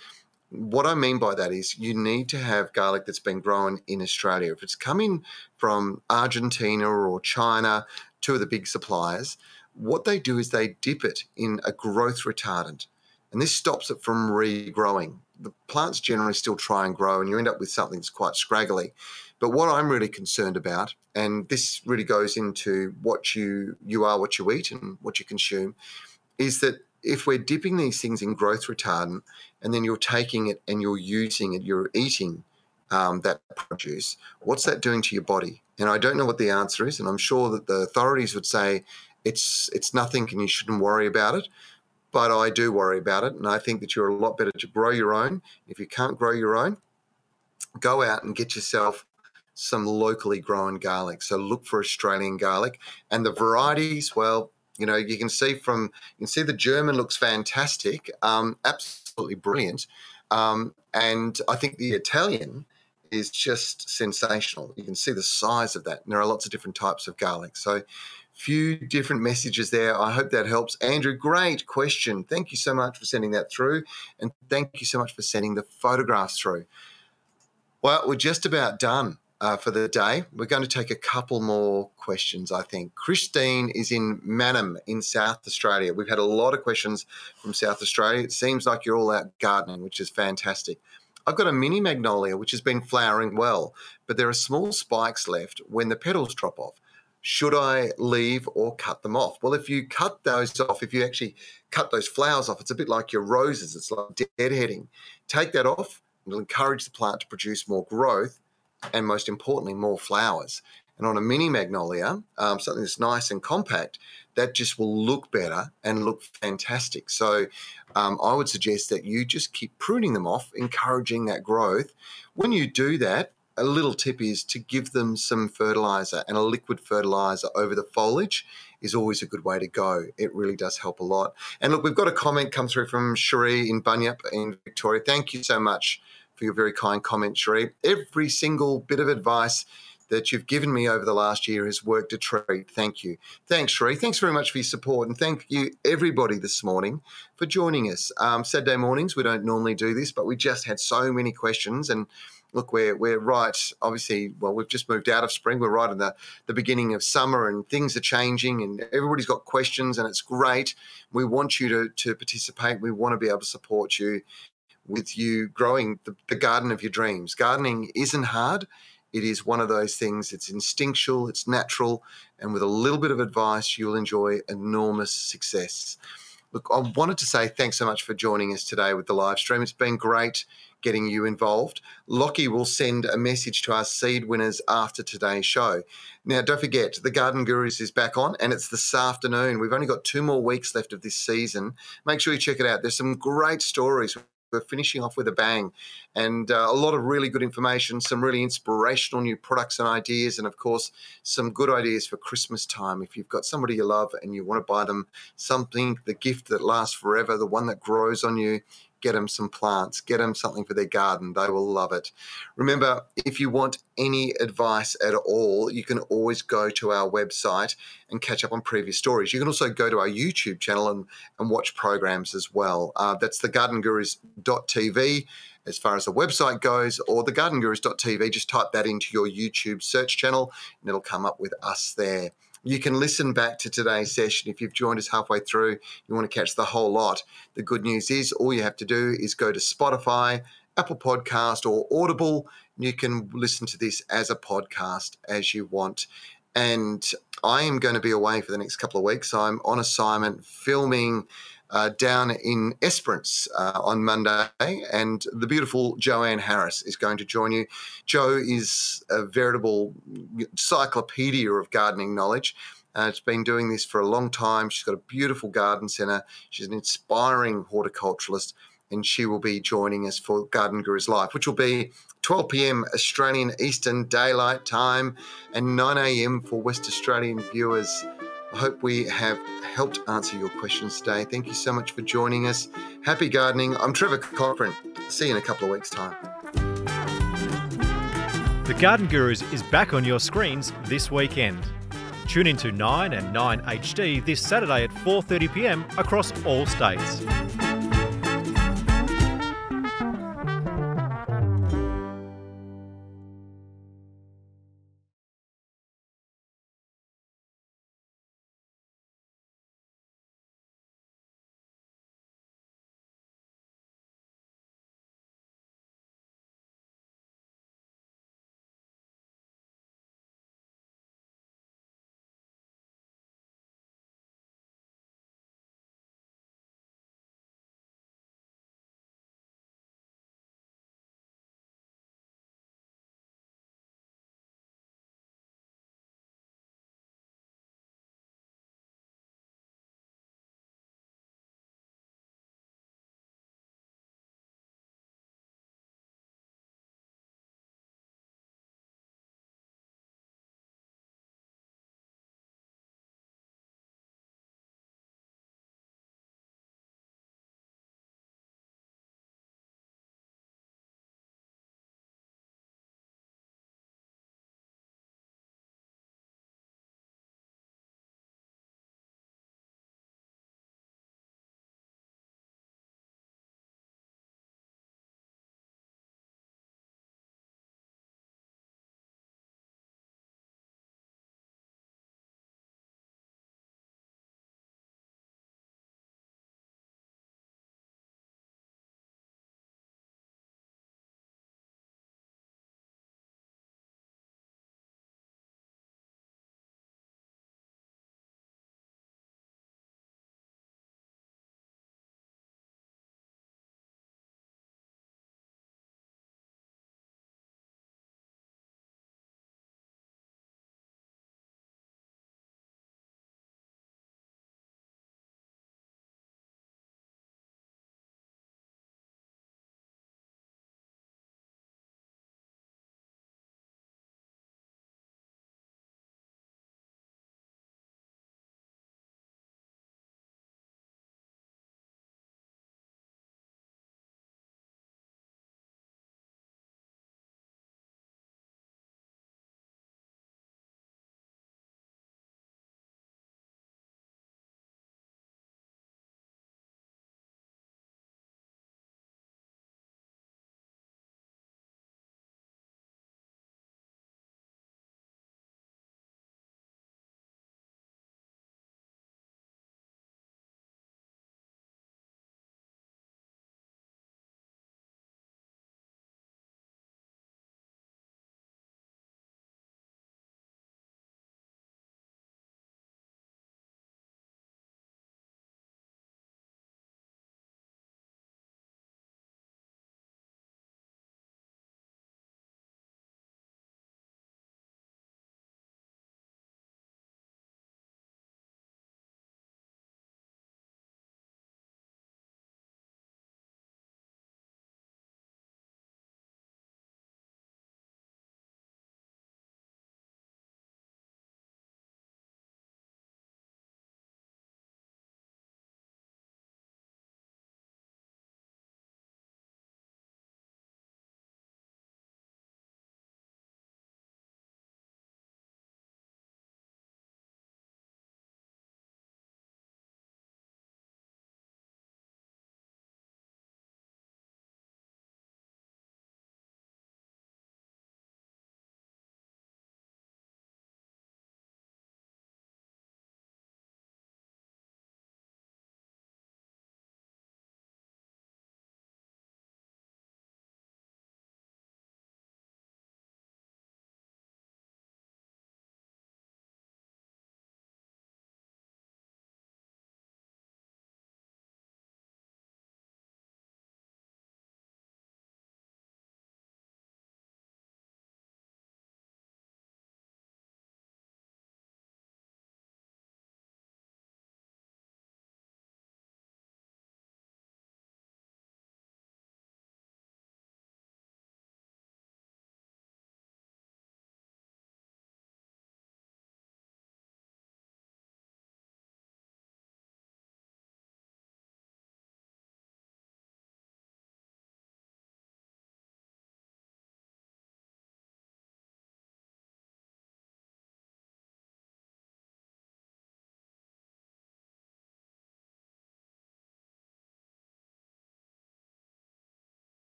what I mean by that is you need to have garlic that's been grown in Australia. If it's coming from Argentina or China, two of the big suppliers, what they do is they dip it in a growth retardant. And this stops it from regrowing. The plants generally still try and grow, and you end up with something that's quite scraggly. But what I'm really concerned about, and this really goes into what you you are, what you eat, and what you consume, is that if we're dipping these things in growth retardant and then you're taking it and you're using it, you're eating um, that produce, what's that doing to your body? And I don't know what the answer is, and I'm sure that the authorities would say it's it's nothing and you shouldn't worry about it. But I do worry about it, and I think that you're a lot better to grow your own. If you can't grow your own, go out and get yourself some locally grown garlic. So look for Australian garlic, and the varieties. Well, you know, you can see from you can see the German looks fantastic, um, absolutely brilliant, um, and I think the Italian is just sensational. You can see the size of that. And there are lots of different types of garlic. So, few different messages there. I hope that helps. Andrew, great question. Thank you so much for sending that through, and thank you so much for sending the photographs through. Well, we're just about done uh, for the day. We're going to take a couple more questions, I think. Christine is in Mannum in South Australia. We've had a lot of questions from South Australia. It seems like you're all out gardening, which is fantastic. I've got a mini magnolia which has been flowering well, but there are small spikes left when the petals drop off. Should I leave or cut them off? Well, if you cut those off, if you actually cut those flowers off, it's a bit like your roses, it's like deadheading. Take that off, it'll encourage the plant to produce more growth and most importantly, more flowers. And on a mini magnolia, um, something that's nice and compact, that just will look better and look fantastic. So um, I would suggest that you just keep pruning them off, encouraging that growth. When you do that, a little tip is to give them some fertilizer and a liquid fertilizer over the foliage is always a good way to go. It really does help a lot. And look, we've got a comment come through from Cherie in Bunyip in Victoria. Thank you so much for your very kind comment, Sheree. Every single bit of advice that you've given me over the last year has worked a treat. Thank you. Thanks, Sheree. Thanks very much for your support. And thank you, everybody, this morning for joining us. Um, Saturday mornings, we don't normally do this, but we just had so many questions. And look, we're, we're right. Obviously, well, we've just moved out of spring. We're right in the, the beginning of summer and things are changing and everybody's got questions and it's great. We want you to, to participate. We want to be able to support you with you growing the, the garden of your dreams. Gardening isn't hard. It is one of those things, it's instinctual, it's natural, and with a little bit of advice, you'll enjoy enormous success. Look, I wanted to say thanks so much for joining us today with the live stream. It's been great getting you involved. Lockie will send a message to our seed winners after today's show. Now, don't forget, the Garden Gurus is back on and it's this afternoon. We've only got two more weeks left of this season. Make sure you check it out. There's some great stories we're finishing off with a bang and uh, a lot of really good information, some really inspirational new products and ideas, and of course, some good ideas for Christmas time. If you've got somebody you love and you want to buy them something, the gift that lasts forever, the one that grows on you, get them some plants, get them something for their garden. They will love it. Remember, if you want any advice at all, you can always go to our website and catch up on previous stories. You can also go to our YouTube channel and, and watch programs as well. Uh, that's the gardengurus.tv as far as the website goes, or the gardengurus.tv. Just type that into your YouTube search channel and it'll come up with us there. You can listen back to today's session. If you've joined us halfway through, you want to catch the whole lot. The good news is all you have to do is go to Spotify, Apple Podcast, or Audible. You can listen to this as a podcast as you want. And I am going to be away for the next couple of weeks. I'm on assignment filming uh, down in Esperance uh, on Monday, and the beautiful Joanne Harris is going to join you. Joe is a veritable encyclopedia of gardening knowledge. Uh, she's been doing this for a long time. She's got a beautiful garden centre. She's an inspiring horticulturalist, and she will be joining us for Garden Gurus Life, which will be 12 p.m. Australian Eastern Daylight Time and 9 a.m. for West Australian viewers. I hope we have helped answer your questions today. Thank you so much for joining us. Happy gardening. I'm Trevor Cochrane. See you in a couple of weeks' time. The Garden Gurus is back on your screens this weekend. Tune into 9 and 9 HD this Saturday at 4:30 p.m. across all states.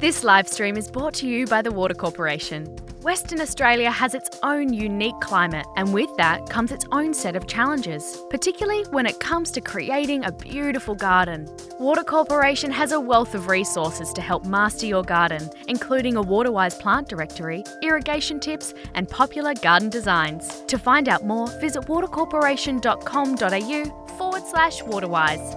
This live stream is brought to you by the Water Corporation. Western Australia has its own unique climate, and with that comes its own set of challenges, particularly when it comes to creating a beautiful garden. Water Corporation has a wealth of resources to help master your garden, including a Waterwise plant directory, irrigation tips, and popular garden designs. To find out more, visit watercorporation.com.au forward slash waterwise.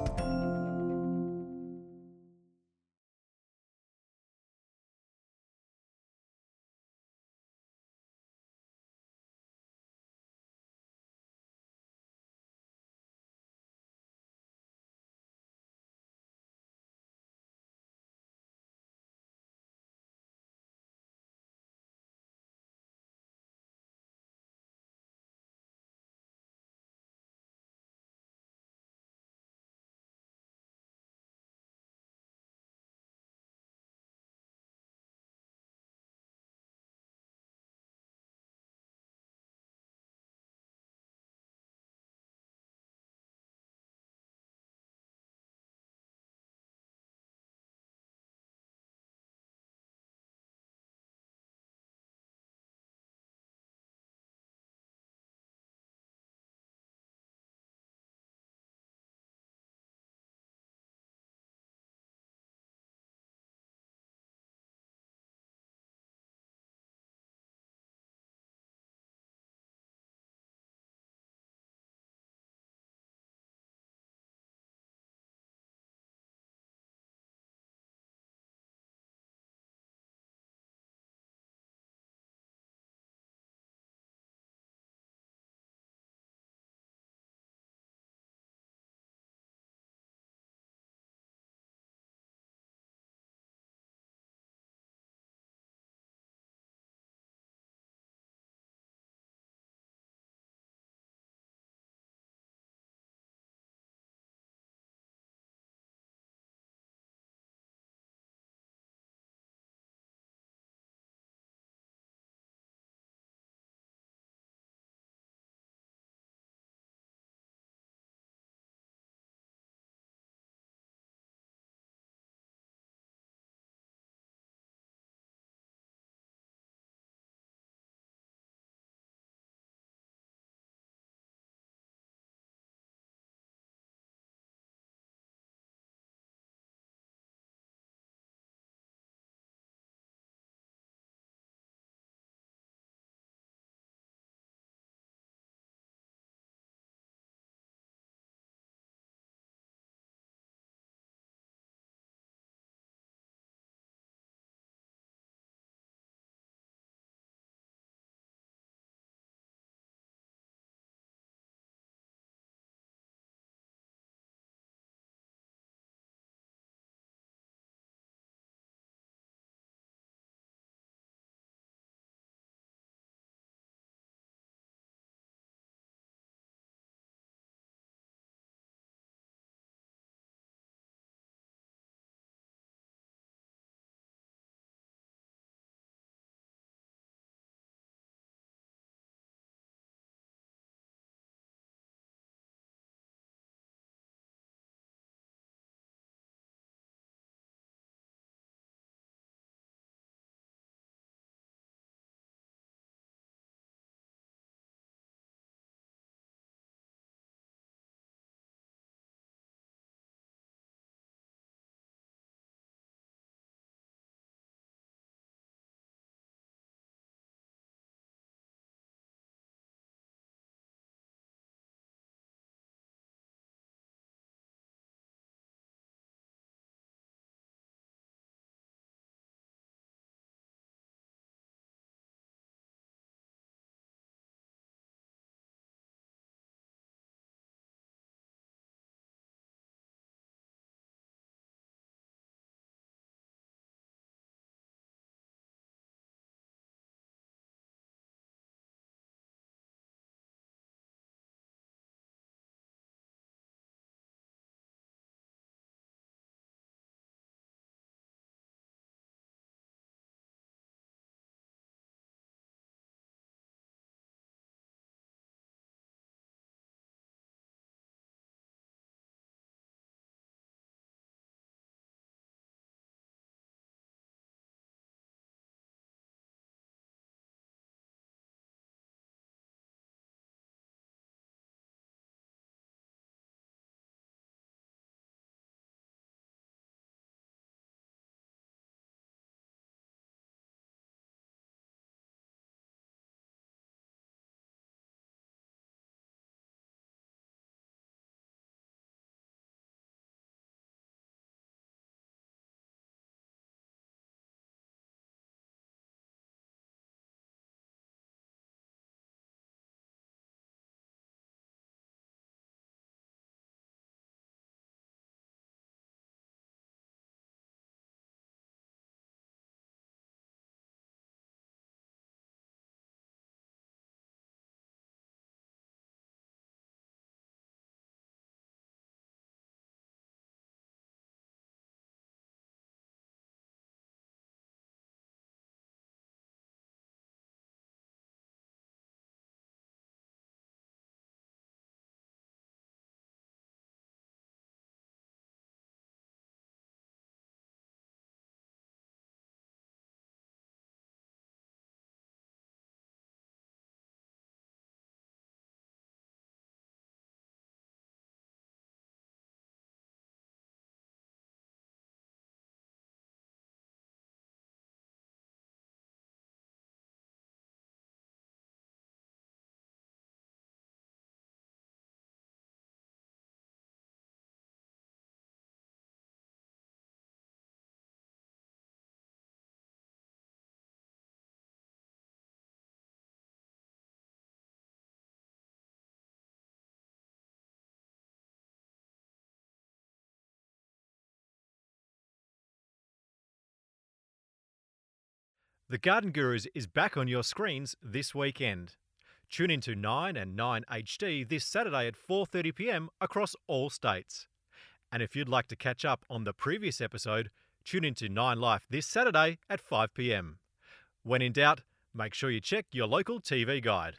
The Garden Gurus is back on your screens this weekend. Tune into 9 and 9 HD this Saturday at 4:30 p.m. across all states. And if you'd like to catch up on the previous episode, tune into 9 Life this Saturday at 5 p.m. When in doubt, make sure you check your local TV guide.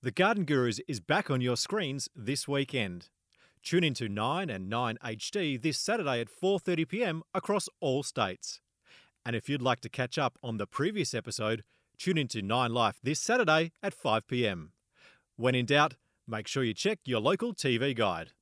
The Garden Gurus is back on your screens this weekend. Tune into 9 and 9 HD this Saturday at 4:30 p.m. across all states. And if you'd like to catch up on the previous episode, tune into 9 Life this Saturday at 5 p.m. When in doubt, make sure you check your local TV guide.